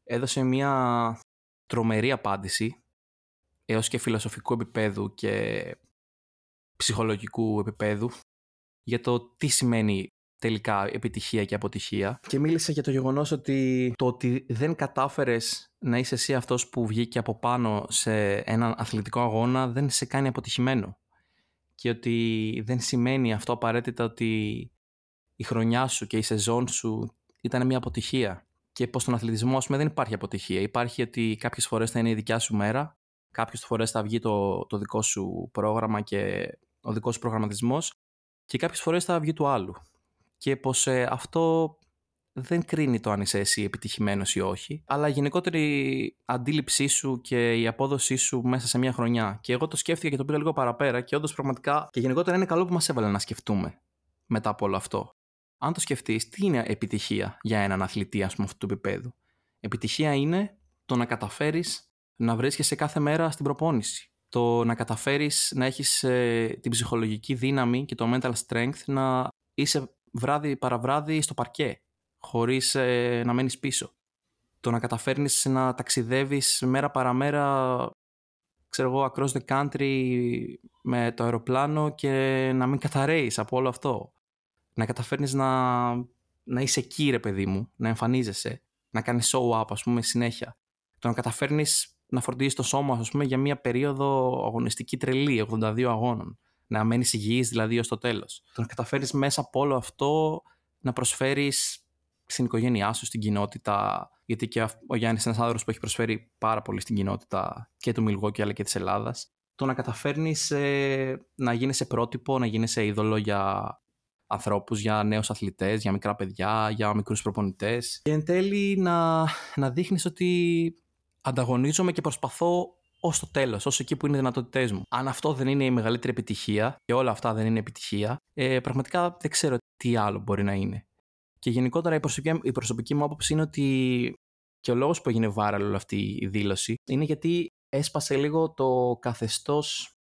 έδωσε μια τρομερή απάντηση έως και φιλοσοφικού επίπεδου και ψυχολογικού επίπεδου για το τι σημαίνει τελικά επιτυχία και αποτυχία. Και μίλησε για το γεγονός ότι το ότι δεν κατάφερες να είσαι εσύ αυτός που βγήκε από πάνω σε έναν αθλητικό αγώνα δεν σε κάνει αποτυχημένο και ότι δεν σημαίνει αυτό απαραίτητα ότι η χρονιά σου και η σεζόν σου ήταν μια αποτυχία και πως στον αθλητισμό ας πούμε, δεν υπάρχει αποτυχία. Υπάρχει ότι κάποιες φορές θα είναι η δικιά σου μέρα, κάποιες φορές θα βγει το, το δικό σου πρόγραμμα και ο δικός σου προγραμματισμός και κάποιες φορές θα βγει του άλλου. Και πως ε, αυτό δεν κρίνει το αν είσαι εσύ επιτυχημένος ή όχι, αλλά η γενικότερη αντίληψή σου και η απόδοσή σου μέσα σε μια χρονιά. Και εγώ το σκέφτηκα και το πήγα λίγο παραπέρα και όντως πραγματικά και γενικότερα είναι καλό που μας έβαλε να σκεφτούμε μετά από όλο αυτό. Αν το σκεφτείς, τι είναι επιτυχία για έναν αθλητή ας πούμε αυτού του επίπεδου; Επιτυχία είναι το να καταφέρεις να βρίσκεσαι κάθε μέρα στην προπόνηση το να καταφέρεις να έχεις ε, την ψυχολογική δύναμη και το mental strength να είσαι βράδυ παραβράδυ στο παρκέ, χωρίς ε, να μένεις πίσω. Το να καταφέρνεις να ταξιδεύεις μέρα παραμέρα, ξέρω εγώ, across the country με το αεροπλάνο και να μην καταραίεις από όλο αυτό. Να καταφέρνεις να, να είσαι εκεί ρε παιδί μου, να εμφανίζεσαι, να κάνεις show up ας πούμε συνέχεια. Το να καταφέρνεις να φροντίζεις το σώμα ας πούμε για μια περίοδο αγωνιστική τρελή, 82 αγώνων να μένεις υγιής δηλαδή ως το τέλος. Το να καταφέρει μέσα από όλο αυτό να προσφέρεις στην οικογένειά σου, στην κοινότητα. Γιατί και ο Γιάννης είναι ένας άνθρωπος που έχει προσφέρει πάρα πολύ στην κοινότητα και του Μιλγόκη αλλά και της Ελλάδας. Το να καταφέρνεις ε, να γίνεσαι πρότυπο, να γίνεσαι είδωλο για ανθρώπους, για νέους αθλητές, για μικρά παιδιά, για μικρούς προπονητές. Και εν τέλει να, να δείχνεις ότι ανταγωνίζομαι και προσπαθώ ως το τέλος, ως εκεί που είναι οι δυνατότητές μου. Αν αυτό δεν είναι η μεγαλύτερη επιτυχία και όλα αυτά δεν είναι επιτυχία, ε, πραγματικά δεν ξέρω τι άλλο μπορεί να είναι. Και γενικότερα η προσωπική, η προσωπική μου άποψη είναι ότι και ο λόγος που έγινε viral όλη αυτή η δήλωση είναι γιατί έσπασε λίγο το καθεστώς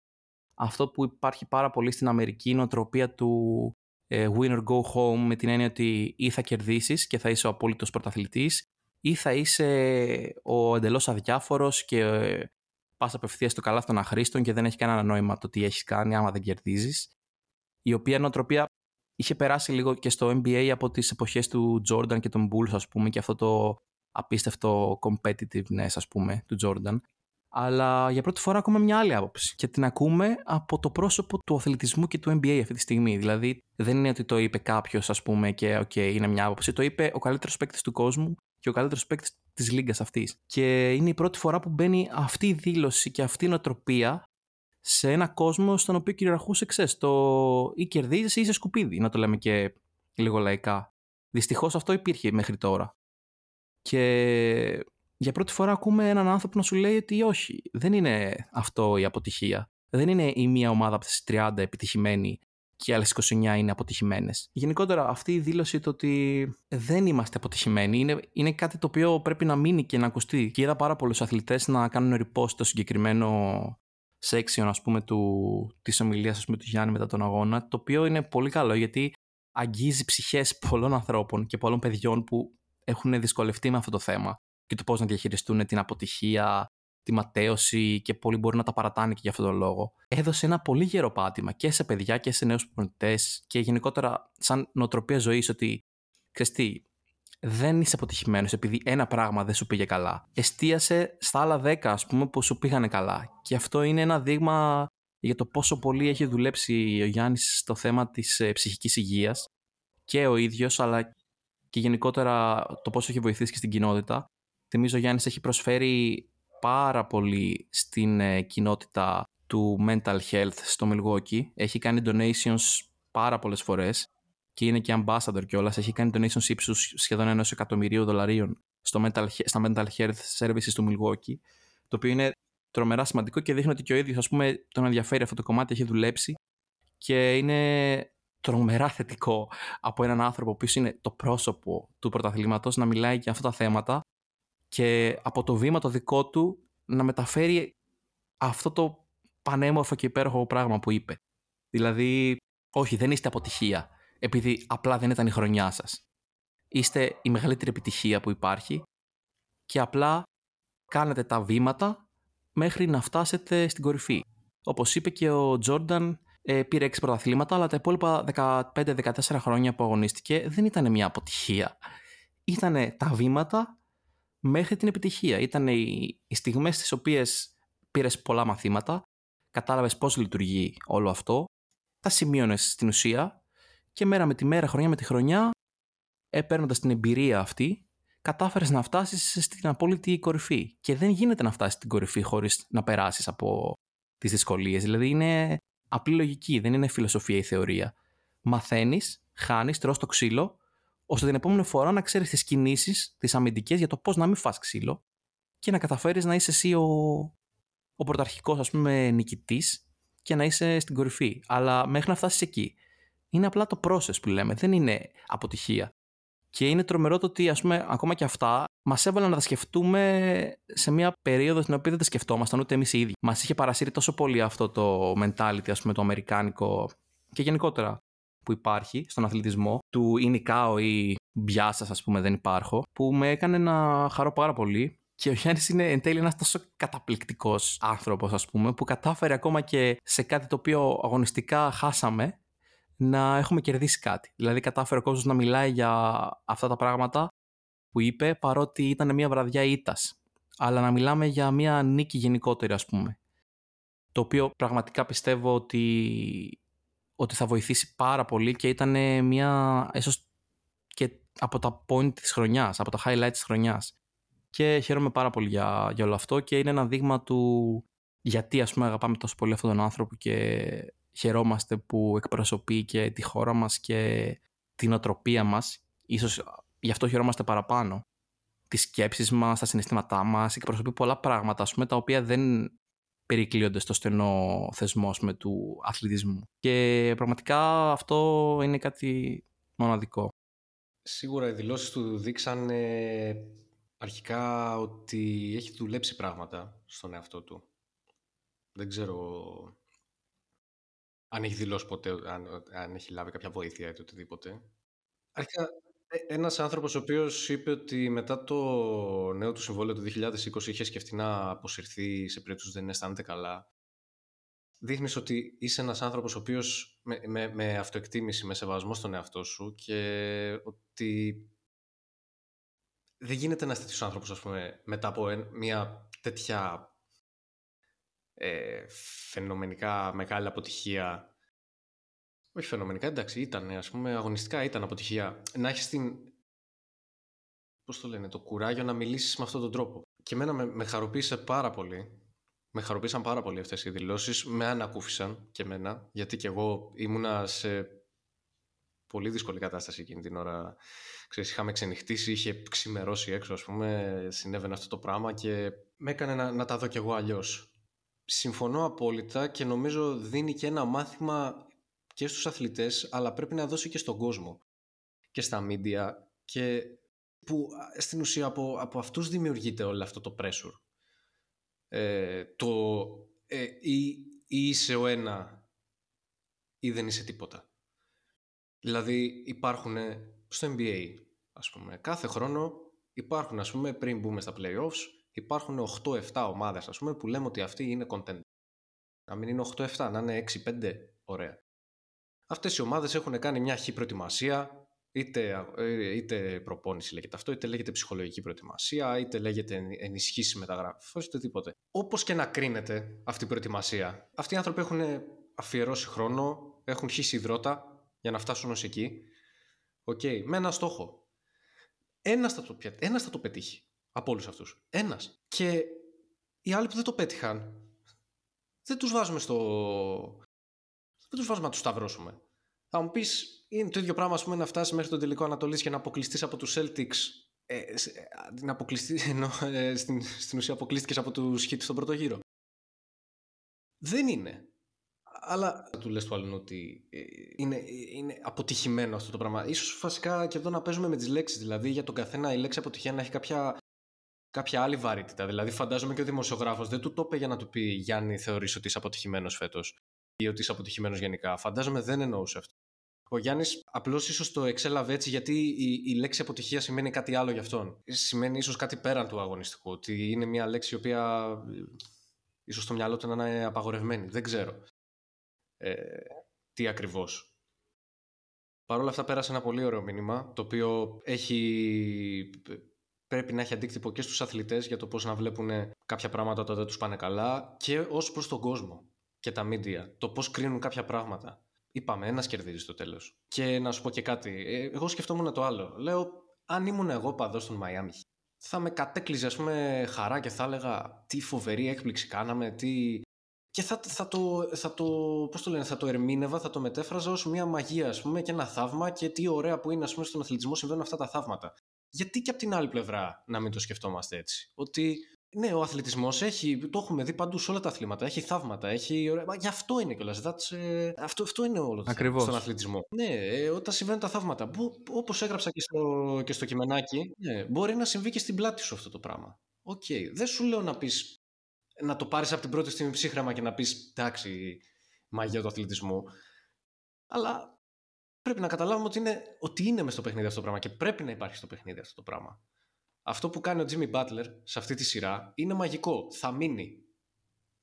αυτό που υπάρχει πάρα πολύ στην Αμερική, η νοοτροπία του ε, winner go home με την έννοια ότι ή θα κερδίσεις και θα είσαι ο απόλυτος πρωταθλητής ή θα είσαι ο εντελώς αδιάφορος και ε, πας απευθείας στο καλά των αχρήστων και δεν έχει κανένα νόημα το τι έχεις κάνει άμα δεν κερδίζεις. Η οποία νοοτροπία είχε περάσει λίγο και στο NBA από τις εποχές του Jordan και των Bulls, ας πούμε, και αυτό το απίστευτο competitiveness, ας πούμε, του Jordan. Αλλά για πρώτη φορά ακούμε μια άλλη άποψη. Και την ακούμε από το πρόσωπο του αθλητισμού και του NBA αυτή τη στιγμή. Δηλαδή, δεν είναι ότι το είπε κάποιος, ας πούμε, και ok, okay, είναι μια άποψη. Το είπε ο καλύτερος παίκτης του κόσμου και ο καλύτερος παίκτης της λίγκας αυτής. Και είναι η πρώτη φορά που μπαίνει αυτή η δήλωση και αυτή η νοοτροπία σε ένα κόσμο στον οποίο κυριαρχούσε, ξέρεις, το ή κερδίζει ή είσαι σκουπίδι, να το λέμε και λίγο λαϊκά. Δυστυχώς αυτό υπήρχε μέχρι τώρα. Και για πρώτη φορά ακούμε έναν άνθρωπο να σου λέει ότι όχι, δεν είναι αυτό η αποτυχία. Δεν είναι η μία ομάδα από τις 30 επιτυχημένη και οι άλλες 29 είναι αποτυχημένες. Γενικότερα, αυτή η δήλωση το ότι δεν είμαστε αποτυχημένοι είναι, είναι κάτι το οποίο πρέπει να μείνει και να ακουστεί. Και είδα πάρα πολλούς αθλητές να κάνουν repost το συγκεκριμένο section, ας πούμε, της ομιλίας του Γιάννη μετά τον αγώνα, το οποίο είναι πολύ καλό γιατί αγγίζει ψυχές πολλών ανθρώπων και πολλών παιδιών που έχουν δυσκολευτεί με αυτό το θέμα και το πώς να διαχειριστούν την αποτυχία, τη ματέωση και πολλοί μπορεί να τα παρατάνε και για αυτόν τον λόγο. Έδωσε ένα πολύ γερό πάτημα και σε παιδιά και σε νέους προπονητές και γενικότερα σαν νοοτροπία ζωής ότι ξέρεις τι, δεν είσαι αποτυχημένος επειδή ένα πράγμα δεν σου πήγε καλά. Εστίασε στα άλλα δέκα, ας πούμε, που σου πήγανε καλά. Και αυτό είναι ένα δείγμα για το πόσο πολύ έχει δουλέψει ο Γιάννης στο θέμα της ε, ψυχικής υγείας και ο ίδιος, αλλά και γενικότερα το πόσο έχει βοηθήσει και στην κοινότητα. Θυμίζω ο Γιάννης έχει προσφέρει πάρα πολύ στην ε, κοινότητα του mental health στο Milwaukee. Έχει κάνει donations πάρα πολλές φορές και είναι και ambassador κιόλας. Έχει κάνει donations ύψους σχεδόν ενός εκατομμυρίου δολαρίων στο mental, στα mental health services του Milwaukee, το οποίο είναι τρομερά σημαντικό και δείχνει ότι και ο ίδιος ας πούμε τον ενδιαφέρει αυτό το κομμάτι, έχει δουλέψει και είναι τρομερά θετικό από έναν άνθρωπο που είναι το πρόσωπο του πρωταθλήματος να μιλάει για αυτά τα θέματα και από το βήμα το δικό του να μεταφέρει αυτό το πανέμορφο και υπέροχο πράγμα που είπε. Δηλαδή, όχι, δεν είστε αποτυχία, επειδή απλά δεν ήταν η χρονιά σας. Είστε η μεγαλύτερη επιτυχία που υπάρχει και απλά κάνετε τα βήματα μέχρι να φτάσετε στην κορυφή. Όπως είπε και ο Τζόρνταν, ε, πήρε 6 πρωταθλήματα, αλλά τα υπόλοιπα 15-14 χρόνια που αγωνίστηκε δεν ήταν μια αποτυχία. Ήταν τα βήματα μέχρι την επιτυχία. Ήταν οι, οι στιγμές στις οποίες πήρες πολλά μαθήματα, κατάλαβες πώς λειτουργεί όλο αυτό, τα σημείωνες στην ουσία και μέρα με τη μέρα, χρονιά με τη χρονιά, παίρνοντας την εμπειρία αυτή, κατάφερες να φτάσεις στην απόλυτη κορυφή. Και δεν γίνεται να φτάσεις στην κορυφή χωρίς να περάσεις από τις δυσκολίες. Δηλαδή είναι απλή λογική, δεν είναι φιλοσοφία ή θεωρία. Μαθαίνεις, χάνεις, τρως το ξύλο ώστε την επόμενη φορά να ξέρεις τις κινήσεις, τις αμυντικές για το πώς να μην φας ξύλο και να καταφέρεις να είσαι εσύ ο, ο πρωταρχικός, ας πούμε, νικητής και να είσαι στην κορυφή. Αλλά μέχρι να φτάσεις εκεί. Είναι απλά το process που λέμε, δεν είναι αποτυχία. Και είναι τρομερό το ότι, ας πούμε, ακόμα και αυτά μας έβαλαν να τα σκεφτούμε σε μια περίοδο στην οποία δεν τα σκεφτόμασταν ούτε εμείς οι ίδιοι. Μας είχε παρασύρει τόσο πολύ αυτό το mentality, ας πούμε, το αμερικάνικο και γενικότερα που υπάρχει στον αθλητισμό, του Ινικάο ή Μπιάσα, ας πούμε, δεν υπάρχω, που με έκανε να χαρώ πάρα πολύ. Και ο Γιάννης είναι εν τέλει ένας τόσο καταπληκτικός άνθρωπος, ας πούμε, που κατάφερε ακόμα και σε κάτι το οποίο αγωνιστικά χάσαμε να έχουμε κερδίσει κάτι. Δηλαδή, κατάφερε ο κόσμος να μιλάει για αυτά τα πράγματα που είπε, παρότι ήταν μια βραδιά ήττας. Αλλά να μιλάμε για μια νίκη γενικότερη, ας πούμε. Το οποίο πραγματικά πιστεύω ότι, ότι θα βοηθήσει πάρα πολύ και ήταν μια, ίσως και από τα point της χρονιάς, από τα highlights της χρονιάς. Και χαίρομαι πάρα πολύ για, για όλο αυτό και είναι ένα δείγμα του γιατί ας πούμε αγαπάμε τόσο πολύ αυτόν τον άνθρωπο και χαιρόμαστε που εκπροσωπεί και τη χώρα μας και την οτροπία μας. Ίσως γι' αυτό χαιρόμαστε παραπάνω. Τις σκέψεις μας, τα συναισθήματά μας, εκπροσωπεί πολλά πράγματα ας πούμε, τα οποία δεν περικλείονται στο στενό θεσμό με, του αθλητισμού. Και πραγματικά αυτό είναι κάτι μοναδικό. Σίγουρα οι δηλώσεις του δείξαν αρχικά ότι έχει δουλέψει πράγματα στον εαυτό του. Δεν ξέρω αν έχει δηλώσει ποτέ, αν, αν έχει λάβει κάποια βοήθεια ή οτιδήποτε. Αρχικά, ε, ένας άνθρωπος ο οποίος είπε ότι μετά το νέο του συμβόλαιο του 2020 είχε σκεφτεί να αποσυρθεί σε περίπτωση που δεν αισθάνεται καλά. Δείχνεις ότι είσαι ένας άνθρωπος ο οποίος με, με, με αυτοεκτίμηση, με σεβασμό στον εαυτό σου και ότι δεν γίνεται ένας τέτοιος άνθρωπος, ας πούμε, μετά από μια τέτοια ε, φαινομενικά μεγάλη αποτυχία. Όχι φαινομενικά, εντάξει, ήταν, ας πούμε, αγωνιστικά ήταν αποτυχία. Να έχεις την, πώς το λένε, το κουράγιο να μιλήσεις με αυτόν τον τρόπο. Και εμένα με, με χαροποίησε πάρα πολύ. Με χαροποίησαν πάρα πολύ αυτές οι δηλώσεις. Με ανακούφισαν και εμένα, γιατί και εγώ ήμουνα σε πολύ δύσκολη κατάσταση εκείνη την ώρα. Ξέρεις, είχαμε ξενυχτήσει, είχε ξημερώσει έξω, ας πούμε, συνέβαινε αυτό το πράγμα και με έκανε να, να τα δω κι εγώ αλλιώς. Συμφωνώ απόλυτα και νομίζω δίνει και ένα μάθημα και στους αθλητές, αλλά πρέπει να δώσει και στον κόσμο και στα μίντια και που στην ουσία από, από αυτούς δημιουργείται όλο αυτό το pressure. Ε, το ε, ή, ή είσαι ο ένα ή δεν είσαι τίποτα. Δηλαδή υπάρχουν στο NBA, ας πούμε, κάθε χρόνο υπάρχουν, ας πούμε, πριν μπούμε στα playoffs, υπάρχουν 8-7 ομάδες, ας πούμε, που λέμε ότι αυτοί είναι content. Να μην είναι 8-7, να είναι 6-5, ωραία. Αυτές οι ομάδες έχουν κάνει μια χή προετοιμασία, είτε, ε, είτε προπόνηση λέγεται αυτό, είτε λέγεται ψυχολογική προετοιμασία, είτε λέγεται ενισχύσεις μεταγραφή, οτιδήποτε. Όπως και να κρίνεται αυτή η προετοιμασία, αυτοί οι άνθρωποι έχουν αφιερώσει χρόνο, έχουν χύσει ιδρώτα, για να φτάσουν ως εκεί. Ok, okay, με ένα στόχο. Ένας θα, το, ένας θα το πετύχει από όλους αυτούς. Ένας. Και οι άλλοι που δεν το πέτυχαν, δεν τους βάζουμε στο... Δεν τους βάζουμε να τους σταυρώσουμε. Θα μου πεις, είναι το ίδιο πράγμα ας πούμε, να φτάσεις μέχρι τον τελικό Ανατολής και να αποκλειστείς από τους Celtics ε, ε να αποκλειστείς, ενώ, ε, στην, στην ουσία αποκλείστηκες από τους Heat στον πρώτο γύρο. Δεν είναι αλλά του λες του άλλου ότι ε, είναι, είναι αποτυχημένο αυτό το πράγμα. Ίσως βασικά και εδώ να παίζουμε με τις λέξεις, δηλαδή για τον καθένα η λέξη αποτυχία να έχει κάποια, κάποια άλλη βαρύτητα. Δηλαδή φαντάζομαι και ο δημοσιογράφος δεν του το είπε για να του πει Γιάννη θεωρείς ότι είσαι αποτυχημένος φέτος ή ότι είσαι αποτυχημένος γενικά. Φαντάζομαι δεν εννοούσε αυτό. Ο Γιάννης απλώς ίσως το εξέλαβε έτσι γιατί η, η λέξη αποτυχία σημαίνει κάτι άλλο για αυτόν. Σημαίνει ίσως κάτι πέραν του αγωνιστικού. Ότι είναι μια λέξη η οποία ε, ίσως στο μυαλό του να είναι απαγορευμένη. Δεν ξέρω ε, τι ακριβώς. Παρ' όλα αυτά πέρασε ένα πολύ ωραίο μήνυμα, το οποίο έχει, πρέπει να έχει αντίκτυπο και στους αθλητές για το πώς να βλέπουν κάποια πράγματα όταν δεν τους πάνε καλά και ως προς τον κόσμο και τα media, το πώς κρίνουν κάποια πράγματα. Είπαμε, ένας κερδίζει στο τέλος. Και να σου πω και κάτι. Ε, εγώ σκεφτόμουν το άλλο. Λέω, αν ήμουν εγώ παδός στον Μαϊάμι, θα με κατέκλυζε, ας πούμε, χαρά και θα έλεγα τι φοβερή έκπληξη κάναμε, τι και θα, θα, το, θα, το, πώς το, λένε, θα το ερμήνευα, θα το μετέφραζα ως μια μαγεία ας πούμε, και ένα θαύμα και τι ωραία που είναι ας πούμε, στον αθλητισμό συμβαίνουν αυτά τα θαύματα. Γιατί και από την άλλη πλευρά να μην το σκεφτόμαστε έτσι; Ότι ναι, ο αθλητισμός έχει, το έχουμε δει παντού σε όλα τα αθλήματα. Έχει θαύματα. Έχει, μα γι' αυτό είναι κιόλας. Ε, αυτό, αυτό είναι όλο το θέμα στον αθλητισμό. Ναι, ε, όταν συμβαίνουν τα θαύματα. Όπως έγραψα και στο, και στο κειμενάκι, ναι, μπορεί να συμβεί και στην πλάτη σου αυτό το πράγμα. Ok. Okay. Δεν σου λέω να πεις να το πάρεις από την πρώτη στιγμή ψύχραιμα και να πεις εντάξει, μαγεία του αθλητισμού. Αλλά πρέπει να καταλάβουμε ότι είναι, ότι είναι μες στο παιχνίδι αυτό το πράγμα και πρέπει να υπάρχει στο παιχνίδι αυτό το πράγμα. Αυτό που κάνει ο Jimmy Butler σε αυτή τη σειρά είναι μαγικό. Θα μείνει.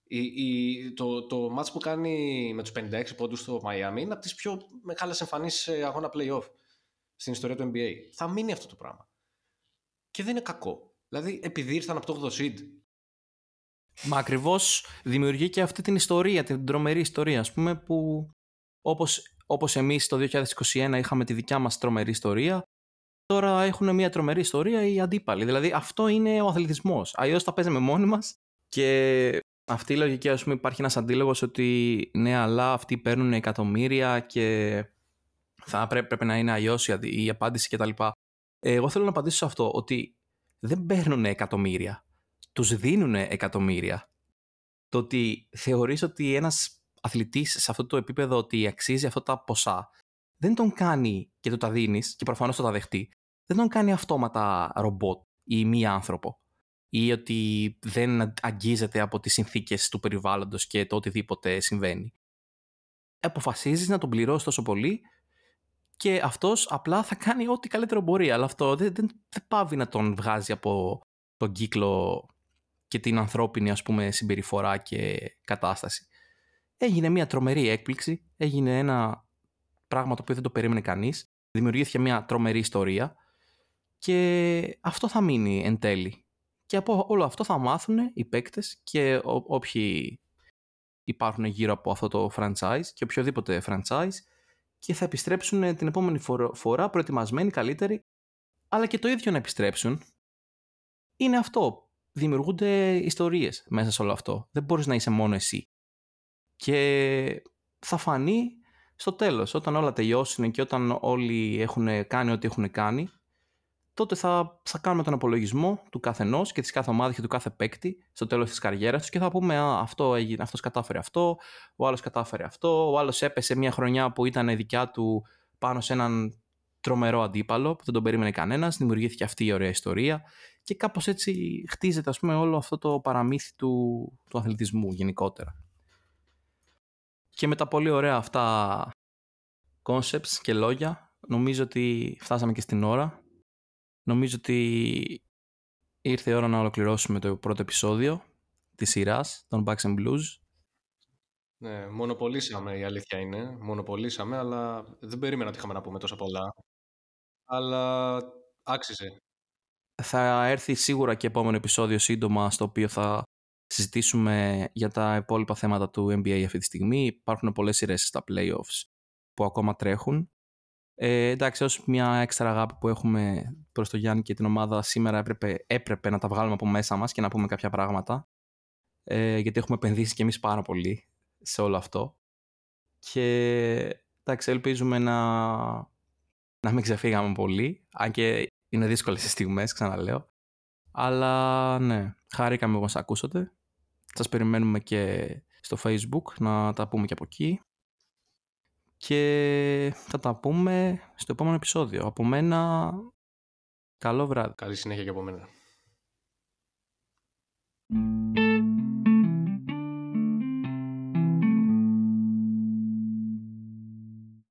Η, η, το, το match που κάνει με τους 56 πόντους στο Miami είναι από τις πιο μεγάλες εμφανίσεις σε αγώνα playoff στην ιστορία του NBA. Θα μείνει αυτό το πράγμα. Και δεν είναι κακό. Δηλαδή, επειδή ήρθαν από το 8 seed. Μα ακριβώς δημιουργεί και αυτή την ιστορία, την τρομερή ιστορία, ας πούμε, που όπως όπως εμείς το 2021 είχαμε τη δικιά μας τρομερή ιστορία, τώρα έχουν μια τρομερή ιστορία οι αντίπαλοι. Δηλαδή αυτό είναι ο αθλητισμός. Αλλιώς τα παίζαμε μόνοι μας και αυτή η λογική, ας πούμε, υπάρχει ένας αντίλογος ότι ναι, αλλά αυτοί παίρνουν εκατομμύρια και θα πρέπει, πρέπει να είναι αλλιώς η, η απάντηση κτλ. Εγώ θέλω να απαντήσω σε αυτό, ότι δεν παίρνουν εκατομμύρια. Τους δίνουν εκατομμύρια. Το ότι θεωρείς ότι ένας αθλητής σε αυτό το επίπεδο ότι αξίζει αυτά τα ποσά, δεν τον κάνει και το τα δίνεις και προφανώς το τα δεχτεί, δεν τον κάνει αυτόματα ρομπότ ή μη άνθρωπο ή ότι δεν αγγίζεται από τις συνθήκες του περιβάλλοντος και το οτιδήποτε συμβαίνει. Αποφασίζεις να τον πληρώσεις τόσο πολύ και αυτός απλά θα κάνει ό,τι καλύτερο μπορεί, αλλά αυτό δεν, δεν, δεν πάβει να τον βγάζει από τον κύκλο και την ανθρώπινη ας πούμε συμπεριφορά και κατάσταση. Έγινε μια τρομερή έκπληξη, έγινε ένα πράγμα το οποίο δεν το περίμενε κανείς, δημιουργήθηκε μια τρομερή ιστορία και αυτό θα μείνει εν τέλει. Και από όλο αυτό θα μάθουν οι παίκτες και όποιοι υπάρχουν γύρω από αυτό το franchise και οποιοδήποτε franchise και θα επιστρέψουν την επόμενη φορά προετοιμασμένοι, καλύτεροι, αλλά και το ίδιο να επιστρέψουν είναι αυτό. Δημιουργούνται ιστορίες μέσα σε όλο αυτό. Δεν μπορείς να είσαι μόνο εσύ. Και θα φανεί στο τέλος, όταν όλα τελειώσουν και όταν όλοι έχουν κάνει ό,τι έχουν κάνει, τότε θα, θα κάνουμε τον απολογισμό του καθενός και της κάθε ομάδας και του κάθε παίκτη στο τέλος της καριέρας τους και θα πούμε Α, αυτό έγινε, αυτός κατάφερε αυτό, ο άλλος κατάφερε αυτό, ο άλλος έπεσε μια χρονιά που ήταν δικιά του πάνω σε έναν τρομερό αντίπαλο που δεν τον περίμενε κανένας, δημιουργήθηκε αυτή η ωραία ιστορία και κάπως έτσι χτίζεται ας πούμε, όλο αυτό το παραμύθι του, του αθλητισμού γενικότερα. Και με τα πολύ ωραία αυτά concepts και λόγια νομίζω ότι φτάσαμε και στην ώρα Νομίζω ότι ήρθε η ώρα να ολοκληρώσουμε το πρώτο επεισόδιο της σειράς των Bucks and Blues. Ναι, μονοπολίσαμε η αλήθεια είναι. Μονοπολίσαμε, αλλά δεν περίμενα ότι είχαμε να πούμε τόσα πολλά. Αλλά άξιζε. Θα έρθει σίγουρα και επόμενο επεισόδιο σύντομα στο οποίο θα συζητήσουμε για τα υπόλοιπα θέματα του NBA αυτή τη στιγμή. Υπάρχουν πολλές σειρές στα playoffs που ακόμα τρέχουν. Ε, εντάξει, ως μια έξτρα αγάπη που έχουμε προς το Γιάννη και την ομάδα σήμερα έπρεπε, έπρεπε να τα βγάλουμε από μέσα μας και να πούμε κάποια πράγματα ε, γιατί έχουμε επενδύσει και εμείς πάρα πολύ σε όλο αυτό. Και εντάξει, ελπίζουμε να, να μην ξεφύγαμε πολύ αν και είναι δύσκολες οι στιγμές, ξαναλέω. Αλλά ναι, χάρηκαμε που μας ακούσατε σας περιμένουμε και στο facebook να τα πούμε και από εκεί. Και θα τα πούμε στο επόμενο επεισόδιο. Από μένα, καλό βράδυ. Καλή συνέχεια και από μένα.